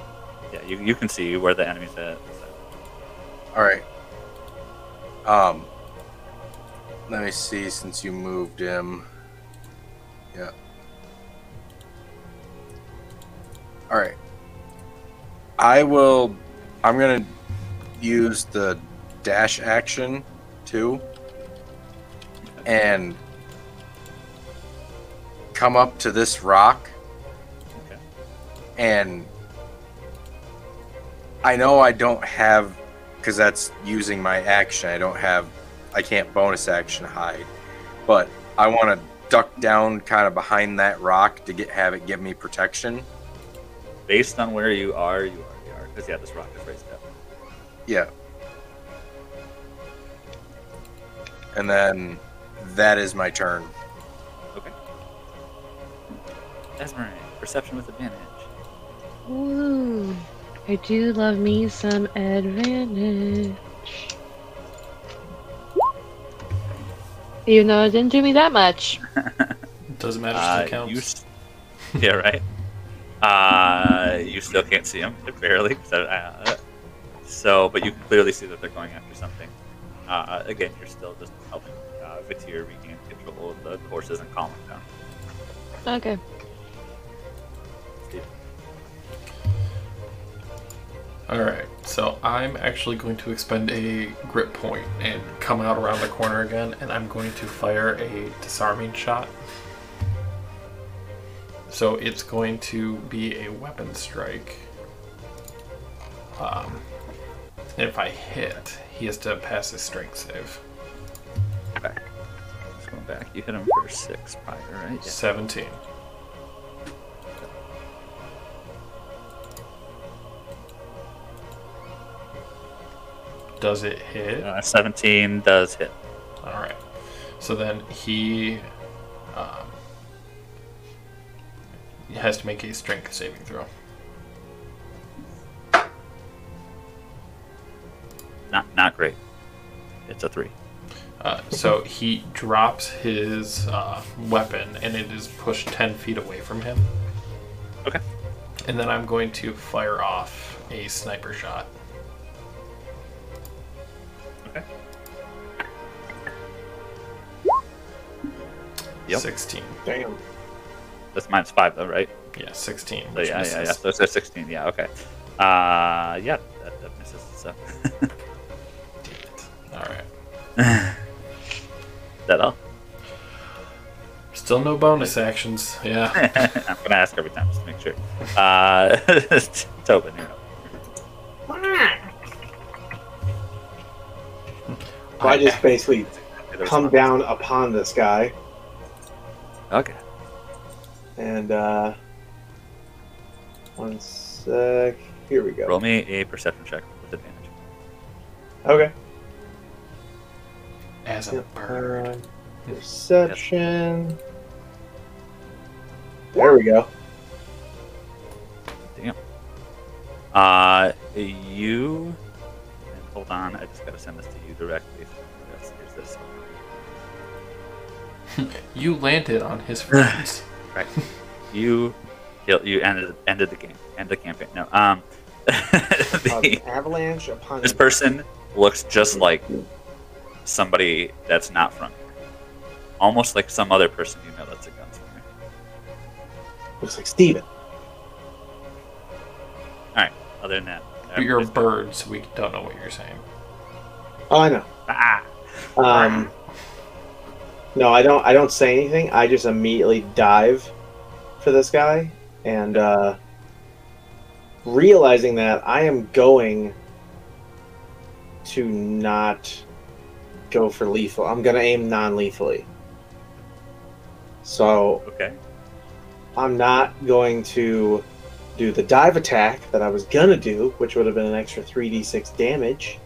Yeah, you, you can see where the enemy's at. All right. Um, let me see. Since you moved him, yeah. All right. I will. I'm gonna use the dash action too, and come up to this rock, Okay. and I know I don't have because that's using my action. I don't have, I can't bonus action hide, but I want to duck down kind of behind that rock to get have it give me protection. Based on where you are, you already are. Because, yeah, this rock is raised up. Yeah. And then that is my turn. Esmeralda, perception with advantage. Ooh, I do love me some advantage. Even though it didn't do me that much. [LAUGHS] Doesn't matter. Uh, Still counts. you s- [LAUGHS] yeah, right. Uh, you still can't see them, [LAUGHS] barely. So, uh, so, but you can clearly see that they're going after something. Uh, again, you're still just helping uh, Vityr regain control of the horses and calm them down. Okay. All right, so I'm actually going to expend a grit point and come out around the corner again, and I'm going to fire a disarming shot. So it's going to be a weapon strike. Um, if I hit, he has to pass his strength save. Okay. Let's go back. You hit him for six prior, right? Yeah. 17. Does it hit? Uh, 17 does hit. All right. So then he um, he has to make a strength saving throw. Not not great. It's a three. Uh, so he drops his uh, weapon and it is pushed 10 feet away from him. Okay. And then I'm going to fire off a sniper shot. Yep. 16. Damn. That's minus five though, right? Yeah, 16. So Which yeah, yeah, yeah. misses. So it's a 16. Yeah, okay. Uh, yeah, that, that misses. So All right. [LAUGHS] that all? Still no bonus actions. Yeah. [LAUGHS] I'm gonna ask every time just to make sure. Uh, [LAUGHS] Tobin, you're up. I just basically come down upon this guy Okay. and uh one sec. Here we go. Roll me a perception check with advantage. Okay. As a Yep, bird. uh, perception. There we go. Damn. Uh, you. Hold on, I just gotta send this to you directly. [LAUGHS] You landed on his [SIGHS] friends. Right. you, kill- you ended ended the game, end the campaign. No. Um, Uh, [LAUGHS] the, avalanche upon this person looks just like somebody that's not from here. Almost like some other person you know that's a gunslinger. looks like Steven. Alright, other than that, but you're a bird, so we don't know what you're saying. Oh, I know. Ah! Um, no, I don't. I don't say anything. I just immediately dive for this guy, and uh, realizing that I am going to not go for lethal. I'm gonna aim non-lethally. So Okay. I'm not going to do the dive attack that I was gonna do, which would have been an extra 3d6 damage.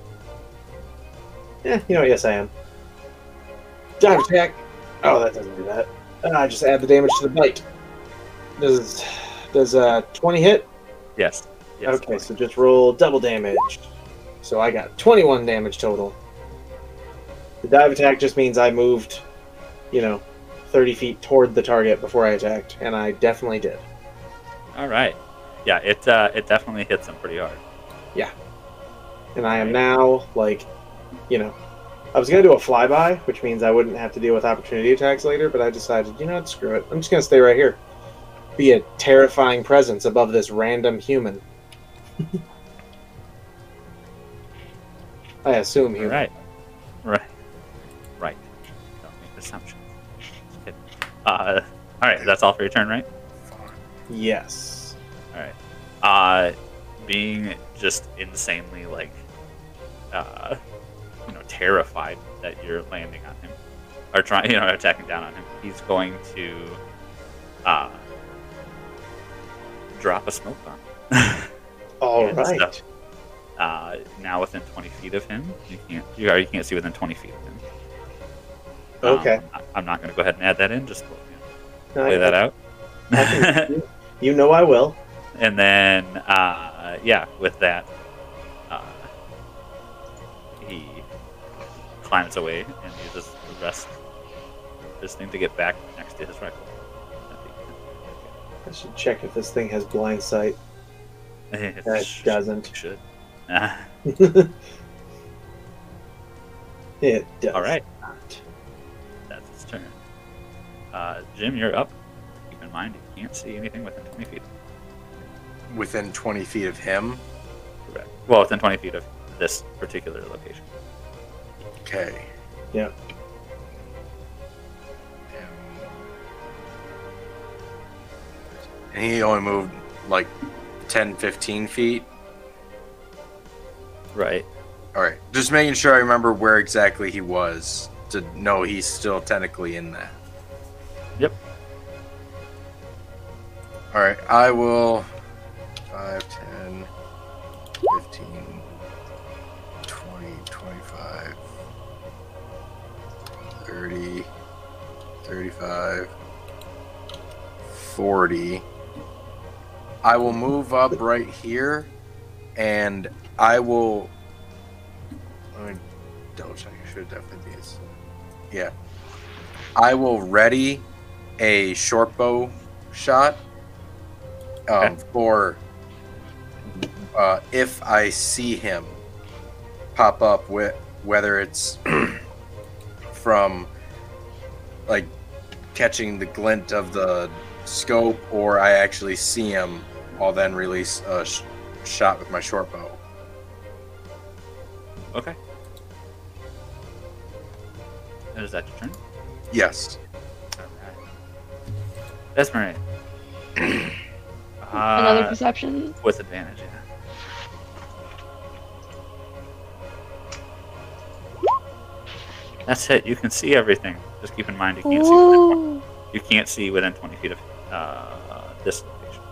Eh, you know, yes, I am. Dive attack. Oh, that doesn't do that. I just add the damage to the bite. Does does uh 20 hit? Yes. yes okay, so just roll double damage. So I got 21 damage total. The dive attack just means I moved, you know, 30 feet toward the target before I attacked, and I definitely did. All right. yeah, it uh, it definitely hits him pretty hard. Yeah. And I am now like, you know, I was gonna do a flyby, which means I wouldn't have to deal with opportunity attacks later. But I decided, you know what, screw it. I'm just gonna stay right here, be a terrifying presence above this random human. [LAUGHS] I assume human. Right. Right. Right. Don't make assumptions. Uh, all right, that's all for your turn, right? Yes. All right. Uh, being just insanely like, uh, terrified that you're landing on him or trying, you know, attacking down on him. He's going to, uh, drop a smoke bomb. [LAUGHS] All right. stuff. Uh, now within 20 feet of him, you can't you, you can't see within 20 feet of him. Um, Okay. I- I'm not going to go ahead and add that in. Just [LAUGHS] you know, play that out. You know I will. and then, uh, yeah, with that, climbs away and uses the rest of his thing to get back next to his rifle. I should check if this thing has blind sight. [LAUGHS] It That sh- doesn't. Should. [LAUGHS] It does. all right. not. That's his turn. Uh, Jim, you're up. Keep in mind, you can't see anything within 20 feet. Within 20 feet of him. Correct. Well, within 20 feet of this particular location. Okay. Yeah. And he only moved like 10, 15 feet. Right. All right. Just making sure I remember where exactly he was to know he's still technically in that. Yep. All right. I will 35, 40. I will move up right here and I will. Let me double check. I should definitely be. Yeah. I will ready a short bow shot um, Okay. for uh, if I see him pop up with whether it's [CLEARS THROAT] from like catching the glint of the scope or I actually see him, I'll then release a sh- shot with my short bow. Okay. And is that your turn? Yes. Desmarais. [CLEARS THROAT] Another uh, perception. with advantage, yeah. That's it. You can see everything. Just keep in mind you can't see. Within, Whoa. you can't see within 20 feet of uh, this location.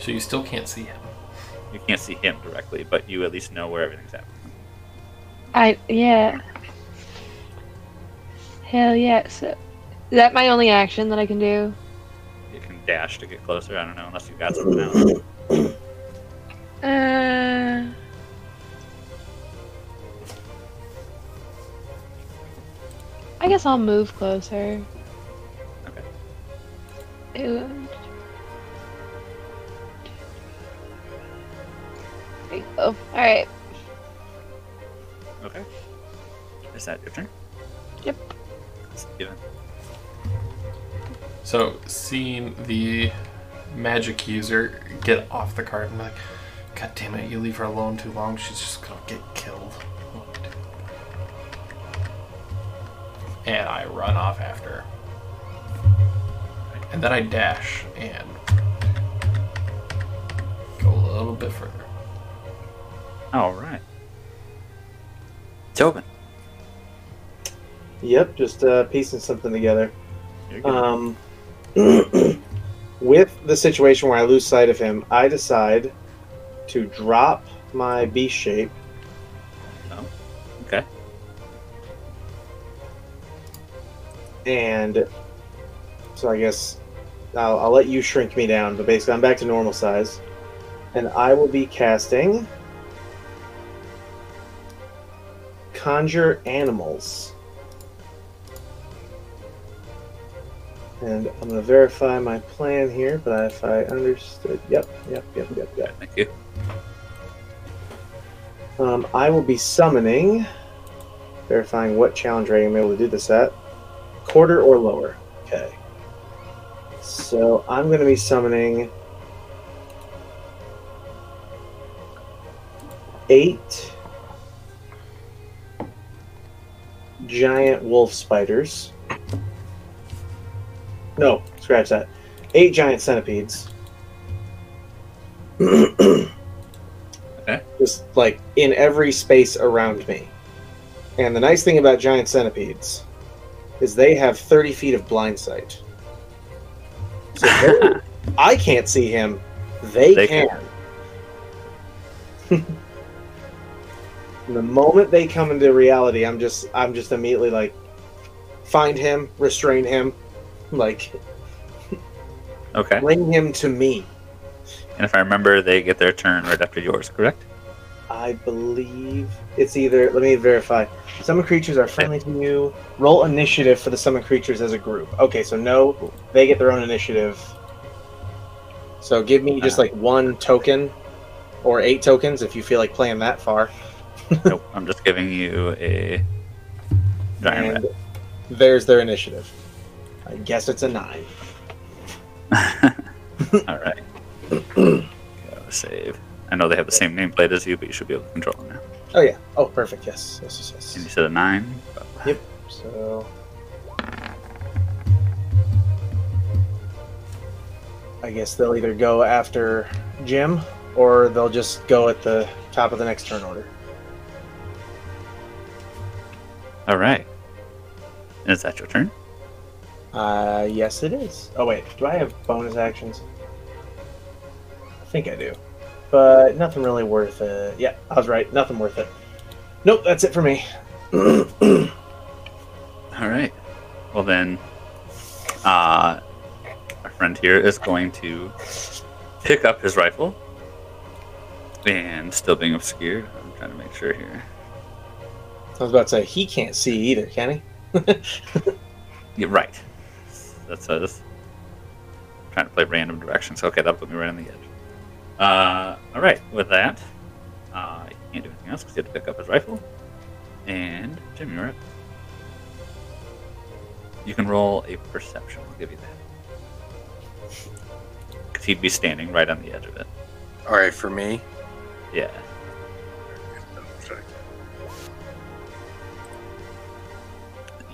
So you still can't see him. You can't see him directly, but you at least know where everything's happening. I yeah. Hell yeah. So, is that my only action that I can do? You can dash to get closer. I don't know unless you got something else. Uh. I guess I'll move closer. Okay. Ooh. There you go. Alright. Okay. Is that your turn? Yep. It's given. So seeing the magic user get off the cart and be like, God damn it, you leave her alone too long, she's just gonna get killed. And I run off after. And then I dash and go a little bit further. All right. Tobin. Yep, just uh, piecing something together. Um, [CLEARS THROAT] with the situation where I lose sight of him, I decide to drop my beast shape and so I guess I'll, I'll let you shrink me down, but basically I'm back to normal size, and I will be casting conjure animals. And I'm going to verify my plan here, but if I understood. Yep, yep, yep, yep, yep. Thank you. Um, I will be summoning, verifying what challenge rating I'm able to do this at. Quarter or lower. Okay. So I'm going to be summoning eight giant wolf spiders. No, scratch that. Eight giant centipedes. okay. Just like in every space around me. And the nice thing about giant centipedes is they have 30 feet of blind sight. So they- [LAUGHS] I can't see him. They, They can. the moment they come into reality, I'm just I'm just immediately like find him, restrain him, like Okay. bring him to me. And if I remember, they get their turn right after yours, correct? I believe it's either. Let me verify. Summon creatures are friendly to you. Roll initiative for the summon creatures as a group. Okay, so no, they get their own initiative. So give me just like one token, or eight tokens if you feel like playing that far. [LAUGHS] nope. I'm just giving you a giant there's their initiative. I guess it's a nine. [LAUGHS] All right. [LAUGHS] Go save. I know they have the same nameplate as you, but you should be able to control them now. Oh yeah. Oh perfect. Yes. Yes. Yes. And you said a nine. Yep. So. I guess they'll either go after Jim or they'll just go at the top of the next turn order. All right. And is that your turn? Uh, yes, it is. Oh, wait. Do I have bonus actions? I think I do. But nothing really worth it. Yeah, I was right. Nothing worth it. Nope, that's it for me. [CLEARS THROAT] All right. Well then, uh, our friend here is going to pick up his rifle, and still being obscured. I'm trying to make sure here. I was about to say, he can't see either, can he? [LAUGHS] Yeah, right. That's just trying to play random directions. Okay, that put me right on the edge. Uh, all right. With that, uh, he can't do anything else because he had to pick up his rifle. And Jim, you're up. You can roll a perception. I'll give you that. Because he'd be standing right on the edge of it. All right, for me. Yeah.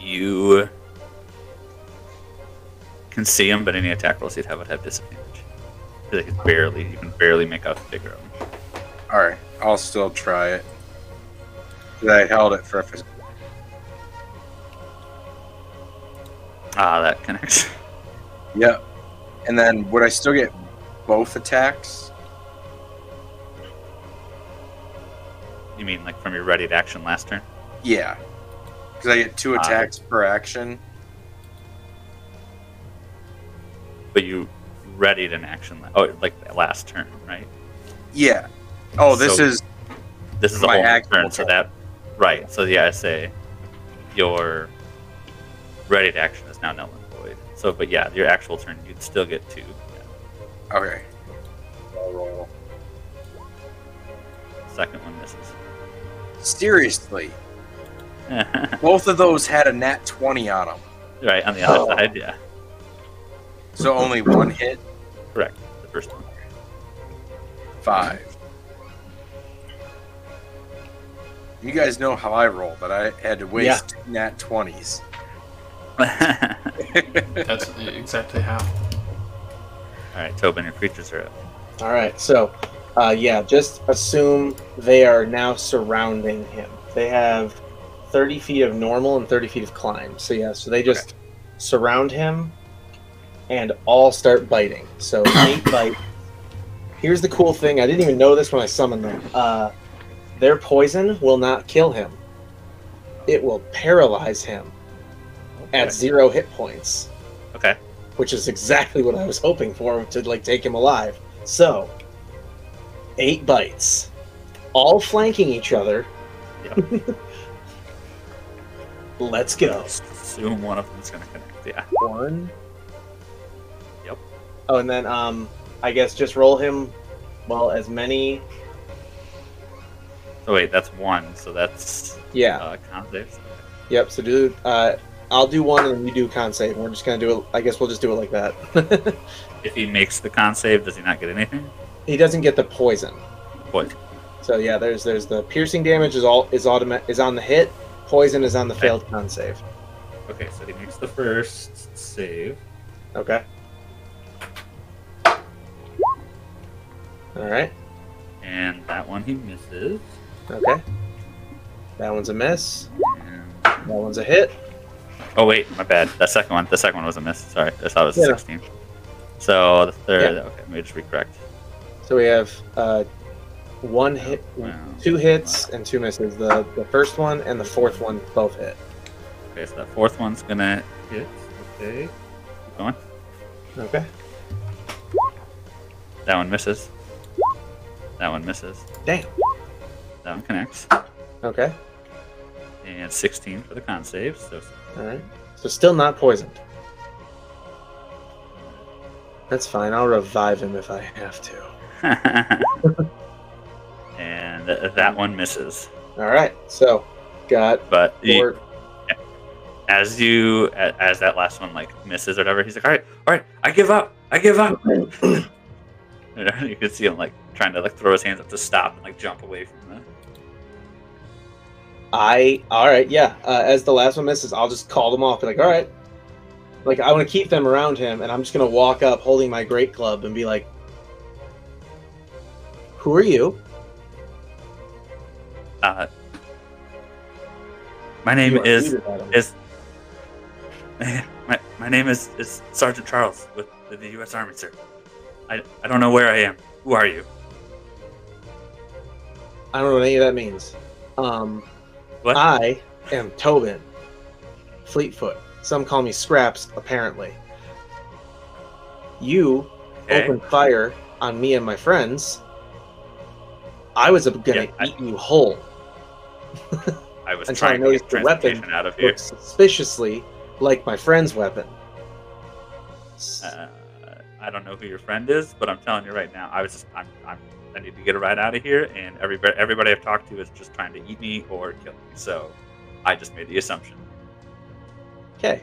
You can see him, but any attack rolls he'd have would have disadvantage. Like it's barely, you can barely make out the figure of. All right, I'll still try it. I held it for a Ah, that connects. [LAUGHS] Yep. And then would I still get both attacks? You mean like from your ready to action last turn? Yeah. Because I get two Ah. attacks per action. But you readied an action. La- oh, like last turn, right? Yeah. Oh, this So- is This is a My whole new actual turn, so that right. So yeah, I say your ready to action is now null and void. So, but yeah, your actual turn, you'd still get two. okay. I'll roll. Second one misses. Seriously, [LAUGHS] both of those had a nat twenty on them, right on the other Oh. side, yeah, so only one hit. Correct. The first one. Five. You guys know how I roll, but I had to waste two nat twenties. [LAUGHS] That's exactly how. right, Tobin, your creatures are up. All right, so uh, yeah, just assume they are now surrounding him. They have 30 feet of normal and 30 feet of climb. So yeah, so they just surround him and all start biting. So [COUGHS] eight bite. Here's the cool thing: I didn't even know this when I summoned them. Uh, their poison will not kill him. It will paralyze him at zero hit points Okay. which is exactly what I was hoping for to like take him alive. So, eight bites, all flanking each other. Yep. [LAUGHS] Let's go. Assume one of them's gonna connect. Yeah. One, Oh, and then um, I guess just roll him. Well, as many. Oh wait, that's one. So that's Yeah. uh, con saves. Yep. So do. Uh, I'll do one, and then you do con save. And we're just gonna do it. I guess we'll just do it like that. [LAUGHS] If he makes the con save, does he not get anything? he doesn't get the poison. What? So yeah, there's there's the piercing damage is all is automatic is on the hit. Poison is on the failed con save. Okay, so he makes the first save. Okay. All right. And that one he misses. Okay. That one's a miss. And... That one's a hit. Oh wait, my bad. That second one, the second one was a miss. Sorry, I thought it was Yeah. 16. So the third, Yeah. okay, let me just recorrect. So we have uh, one hit, Wow. two hits, and two misses. The the first one and the fourth one both hit. Okay, so that fourth one's gonna hit. Okay, keep going. Okay. That one misses. That one misses. Damn. That one connects. Okay. And 16 for the con save. So All right. So still not poisoned. That's fine. I'll revive him if I have to. [LAUGHS] and that one misses. All right. So got But you- four. as you as that last one like misses or whatever, he's like, "All right, all right, I give up, I give up." [CLEARS THROAT] You can see him like trying to like throw his hands up to stop and like jump away from the. I all right, yeah. Uh, as the last one misses, I'll just call them off. Be like, all right. Like I want to keep them around him, and I'm just gonna walk up holding my great club and be like, "Who are you?" Uh, my name You is is [LAUGHS] my, my name is, is Sergeant Charles with the U.S. Army, sir. I, I don't know where I am. Who are you? I don't know what any of that means. Um, What? I am Tobin, Fleetfoot. Some call me Scraps, apparently. You Okay. opened fire on me and my friends. I was gonna Yeah, I- eat you whole. I was [LAUGHS] until trying to noticed get the weapon out of here. Looked suspiciously like my friend's weapon. Uh, I don't know who your friend is, but I'm telling you right now, I was just I'm, I'm I need to get ride out of here, and everybody everybody I've talked to is just trying to eat me or kill me. So I just made the assumption. Okay.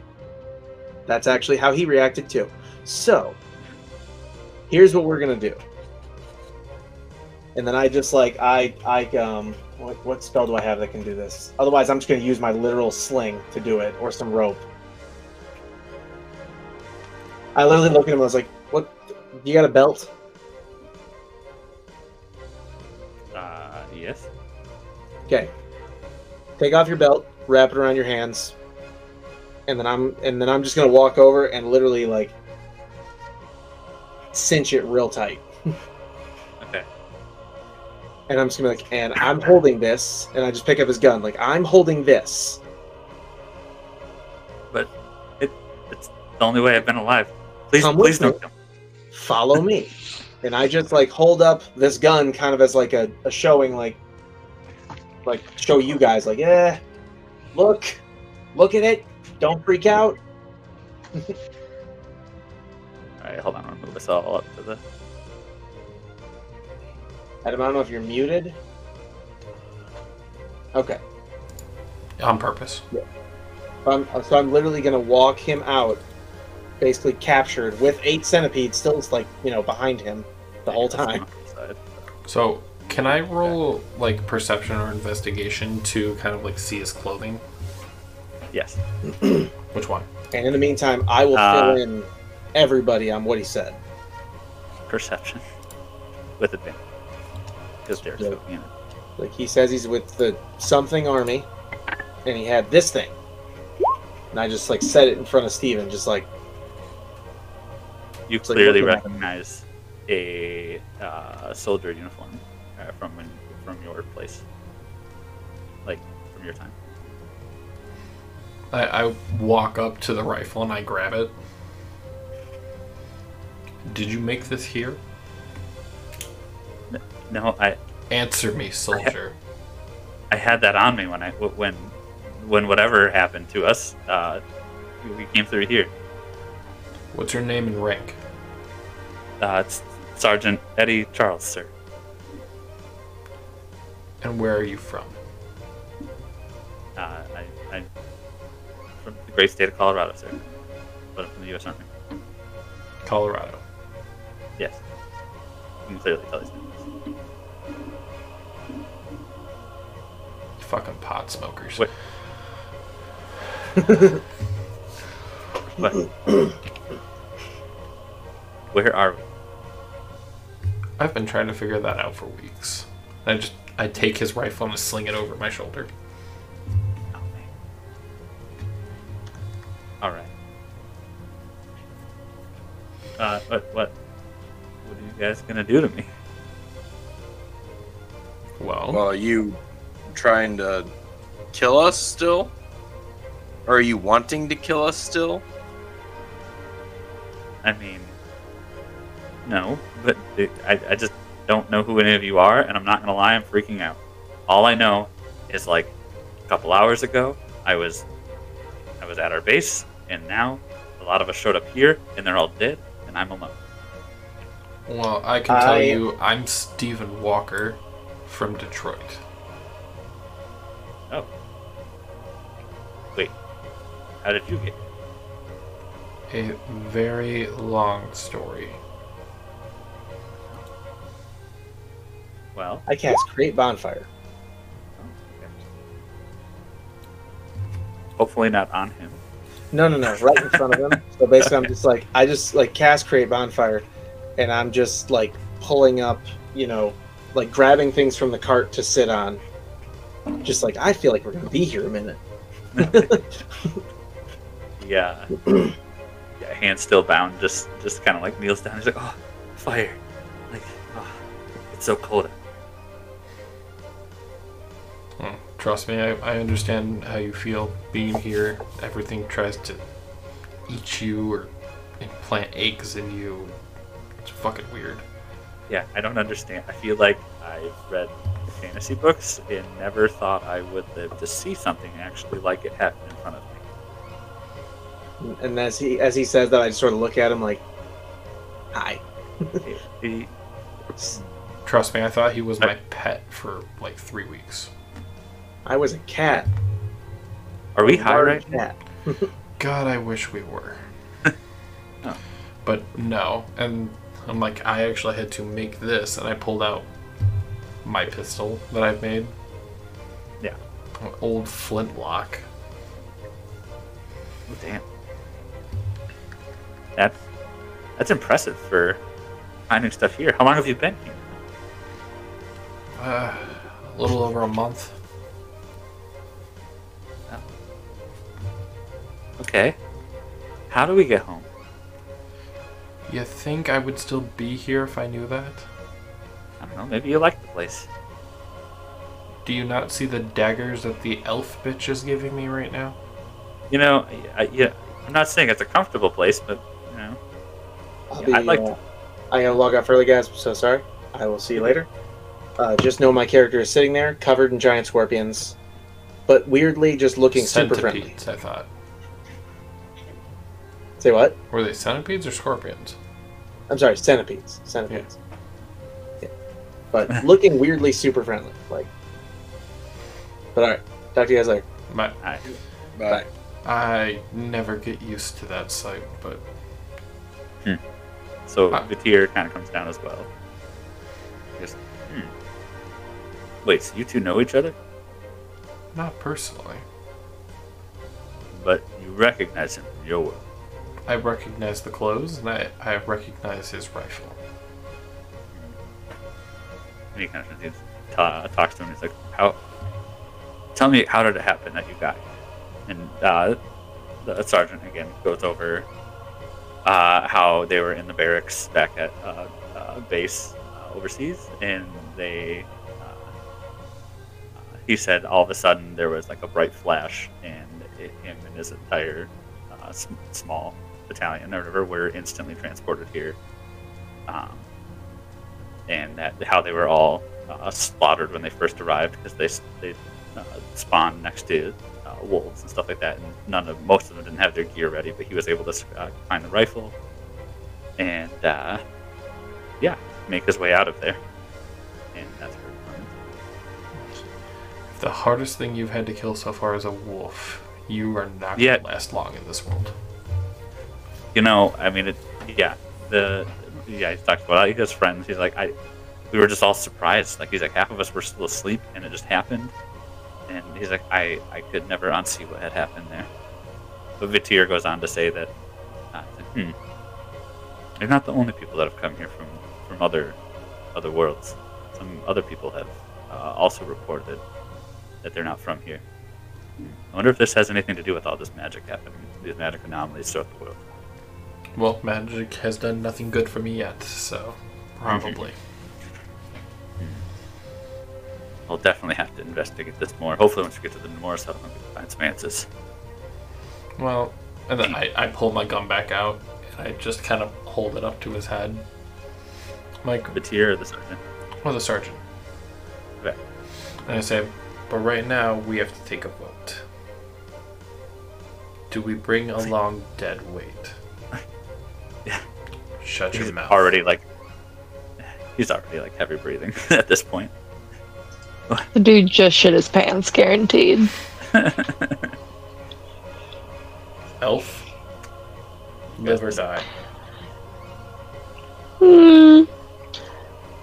That's actually how he reacted too. So, here's what we're gonna do. And then I just like I I um what, what spell do I have that can do this? Otherwise, I'm just gonna use my literal sling to do it or some rope. I literally looked at him. I was like, "What? You got a belt?" Okay. Take off your belt, wrap it around your hands, and then I'm and then I'm just gonna walk over and literally like cinch it real tight. [LAUGHS] Okay. And I'm just gonna be like, and I'm holding this, and I just pick up his gun. Like I'm holding this. But it it's the only way I've been alive. Please, Come please don't me. Follow me. And I just like hold up this gun, kind of as like a, a showing, like like show you guys, like, yeah, look, look at it. Don't freak out. [LAUGHS] All right, hold on. I'm gonna move us all up to the. Adam, I don't know if you're muted. Okay. on purpose. I'm, so I'm literally gonna walk him out, basically captured with eight centipedes still like you know behind him the whole time. So, can I roll like perception or investigation to kind of like see his clothing? Yes. [CLEARS THROAT] Which one? And in the meantime, I will Uh, fill in everybody on what he said. Perception with advantage. Because they're Yeah. so, you know. Like he says he's with the something army, and he had this thing. And I just like said it in front of Steven, just like You It's like clearly looking at him. recognize a uh, soldier uniform uh, from when, from your place, like from your time. I, I walk up to the rifle and I grab it. Did you make this here? No, I Answer me, soldier. I had that on me when I when when whatever happened to us. Uh, we came through here. What's your name and rank? Uh, it's Sergeant Eddie Charles, sir. And where are you from? Uh, I, I from the great state of Colorado, sir. But I'm from the U.S. Army. Colorado. Yes. You can clearly tell he's from Fucking pot smokers. Wait. But [LAUGHS] where are we? I've been trying to figure that out for weeks. I just I take his rifle and sling it over my shoulder. All right. Uh, what, what, what are you guys gonna do to me? Well, Well, are you trying to kill us still? Or are you wanting to kill us still? I mean, no, but it, I, I just don't know who any of you are, and I'm not gonna lie, I'm freaking out. All I know is like a couple hours ago, I was, I was at our base, and now a lot of us showed up here, and they're all dead, and I'm alone. well, I can tell I- you, I'm Stephen Walker from Detroit. Oh, wait, how did you get? here? A very long story. Well, I cast create bonfire. Oh, hopefully not on him. No, no, no, right in front of him. So basically, I'm just like, I just like cast create bonfire, and I'm just like pulling up, you know, like grabbing things from the cart to sit on. Just like I feel like we're gonna be here a minute. [LAUGHS] Yeah, yeah, hands still bound, just just kind of like kneels down. He's like, oh, fire, like, oh, it's so cold. Trust me, I, I understand how you feel being here. Everything tries to eat you or implant eggs in you. It's fucking weird. Yeah, I don't understand. I feel like I've read fantasy books and never thought I would live to see something actually like it happen in front of me. And as he as he says that, I just sort of look at him like, "Hi." He- he- Trust me, I thought he was my pet for like three weeks. I was a cat. are we A high large right now? cat. [LAUGHS] God, I wish we were. [LAUGHS] Oh. But no. And I'm like, I actually had to make this, and I pulled out my pistol that I've made. Yeah. An old flintlock. Oh, damn. That, that's impressive for finding stuff here. How long have you been here? Uh, a little over a month. Okay. How do we get home? You think I would still be here if I knew that? I don't know. Maybe you like the place. Do you not see the daggers that the elf bitch is giving me right now? You know, I, I- yeah, I'm not saying it's a comfortable place, but you know, I'll Yeah, be, I'd like uh, to- I gotta log out early, guys. I'm so sorry. I will see you later. Uh, just know my character is sitting there, covered in giant scorpions, but weirdly just looking super friendly. I thought. Say what? Were they centipedes or scorpions? I'm sorry, centipedes. Centipedes. Yeah. But [LAUGHS] looking weirdly super friendly. Like. But alright. Talk to you guys later. Bye. I, Bye. I never get used to that sight, but so Ah. tear kind of comes down as well. Just, hmm. Wait, so you two know each other, not personally. but you recognize him from your world. I recognize the clothes, and I, I recognize his rifle. He kind of talks to him. He's like, "How? Tell me, how did it happen that you got?" here?" And uh, the sergeant again goes over uh, how they were in the barracks back at uh, uh, base uh, overseas, and they. He said all of a sudden there was like a bright flash, and it, him and his entire small battalion or whatever were instantly transported here. Um, and that how they were all uh, slaughtered when they first arrived because they they uh, spawned next to uh, wolves and stuff like that, and none of most of them didn't have their gear ready. But he was able to uh, find the rifle, and uh, yeah, make his way out of there. And that's where. The hardest thing you've had to kill so far is a wolf, you are not Yeah. gonna last long in this world. You know, I mean, it, yeah, the yeah, he talks about all his friends. He's like, I, we were just all surprised. Like he's like, half of us were still asleep, and it just happened. And he's like, I, I could never unsee what had happened there. But Vityr goes on to say that, uh, hmm, they're not the only people that have come here from from other other worlds. Some other people have uh, also reported that they're not from here. I wonder if this has anything to do with all this magic happening, these magic anomalies throughout the world. Well, magic has done nothing good for me yet, so probably. Hmm. We'll definitely have to investigate this more. Hopefully, once we get to the we can find some answers. Well, and then I, I pull my gun back out and I just kind of hold it up to his head. Like, Vityr or the sergeant? or the sergeant. Okay. And I say, but right now we have to take a vote. Do we bring along dead weight? Yeah. Shut He's your mouth. already like, he's already like heavy breathing [LAUGHS] at this point. The dude just shit his pants, guaranteed. Elf. Live or die. Hmm.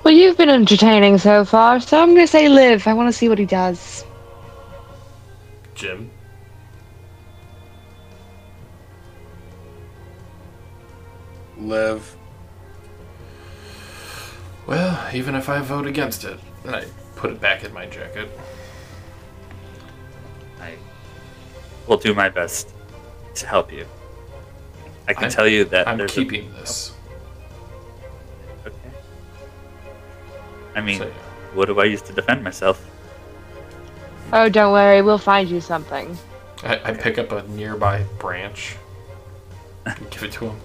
Well, you've been entertaining so far, so I'm gonna say live. I want to see what he does. Jim. Live. Well, even if I vote against it, and I put it back in my jacket. I will do my best to help you. I can I'm- tell you that I'm there's a- keeping this. okay. I mean, So, what do I use to defend myself? Oh, don't worry, we'll find you something. I, I pick up a nearby branch. and give it to him.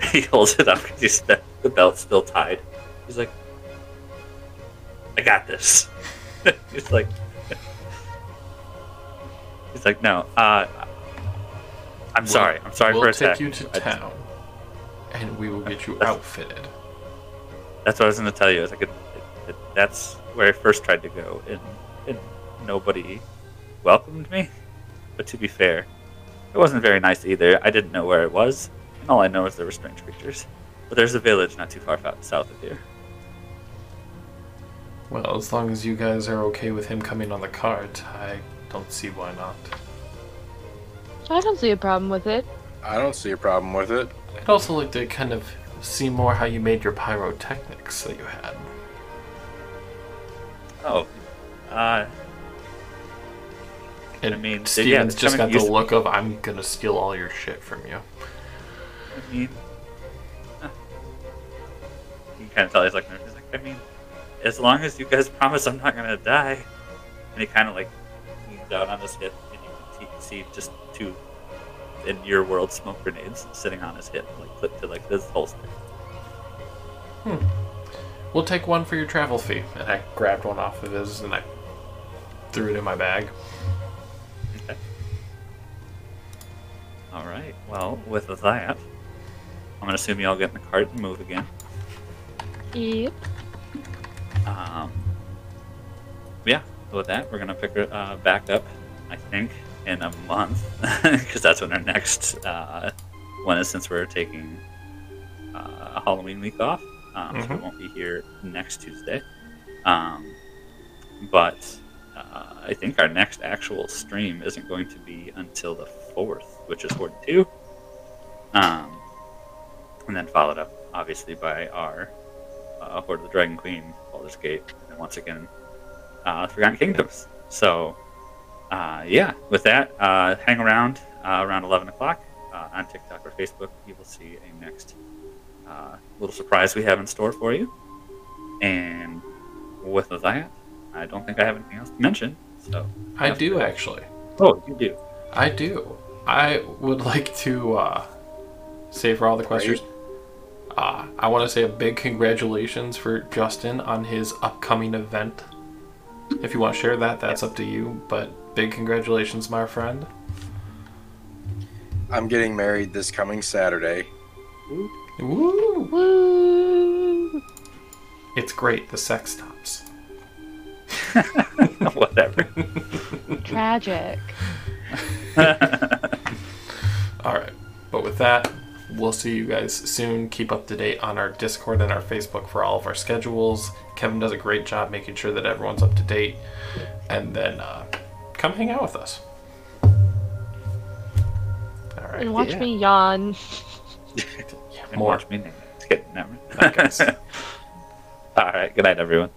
[LAUGHS] he holds it up because he's the, the belt's still tied. He's like, I got this. [LAUGHS] he's like, [LAUGHS] he's like, no, uh, I'm We'll- sorry. I'm sorry we'll for take attacking you to I just- town, and we will get you That's- outfitted. That's what I was going to tell you. I was like, it, it, that's where I first tried to go, and, and nobody welcomed me. But to be fair, it wasn't very nice either. I didn't know where it was, all I know is there were strange creatures. But there's a village not too far south of here. Well, as long as you guys are okay with him coming on the cart, I don't see why not. I don't see a problem with it. I don't see a problem with it. I'd also like to kind of see more how you made your pyrotechnics that you had. Oh, uh, And I mean, Steven's yeah, just got the look of I'm gonna steal all your shit from you. I mean, you can kind of tell he's like, he's like, I mean, as long as you guys promise I'm not gonna die, and he kind of like leans down on his hip, and you can see, see just two in your world smoke grenades sitting on his hip, like clipped to like this holster. Hmm. We'll take one for your travel fee. And I grabbed one off of his and I threw it in my bag. Okay. All right. Well, with that, I'm gonna assume you all get in the cart and move again. Yep. Um, yeah, with that, we're gonna pick her uh, back up. I think in a month, [LAUGHS] because that's when our next uh, one is. Since we're taking uh, a Halloween week off, um, so we won't be here next Tuesday. Um, but uh, I think our next actual stream isn't going to be until the fourth, which is forty-two. Um, and then followed up, obviously, by our uh, Hoard of the Dragon Queen, Baldur's Gate, and once again, uh, Forgotten Kingdoms. So, uh, yeah, with that, uh, hang around uh, around 11 o'clock uh, on TikTok or Facebook. You will see a next uh, little surprise we have in store for you. And with that, I don't think I have anything else to mention. So, I do actually. oh, you do. I do. I would [LAUGHS] like to uh, say for all the questions. Uh, I want to say a big congratulations for Justin on his upcoming event. If you want to share that, that's up to you. But big congratulations, my friend. I'm getting married this coming Saturday. Woo! Woo! It's great. The sex stops. [LAUGHS] Whatever. [LAUGHS] Tragic. [LAUGHS] All right. But with that, we'll see you guys soon. Keep up to date on our Discord and our Facebook for all of our schedules. Kevin does a great job making sure that everyone's up to date. And then uh, come hang out with us. All right. And watch Yeah. me yawn. [LAUGHS] And More. watch me. It's good. Never. Bye. [LAUGHS] All right. Good night, everyone.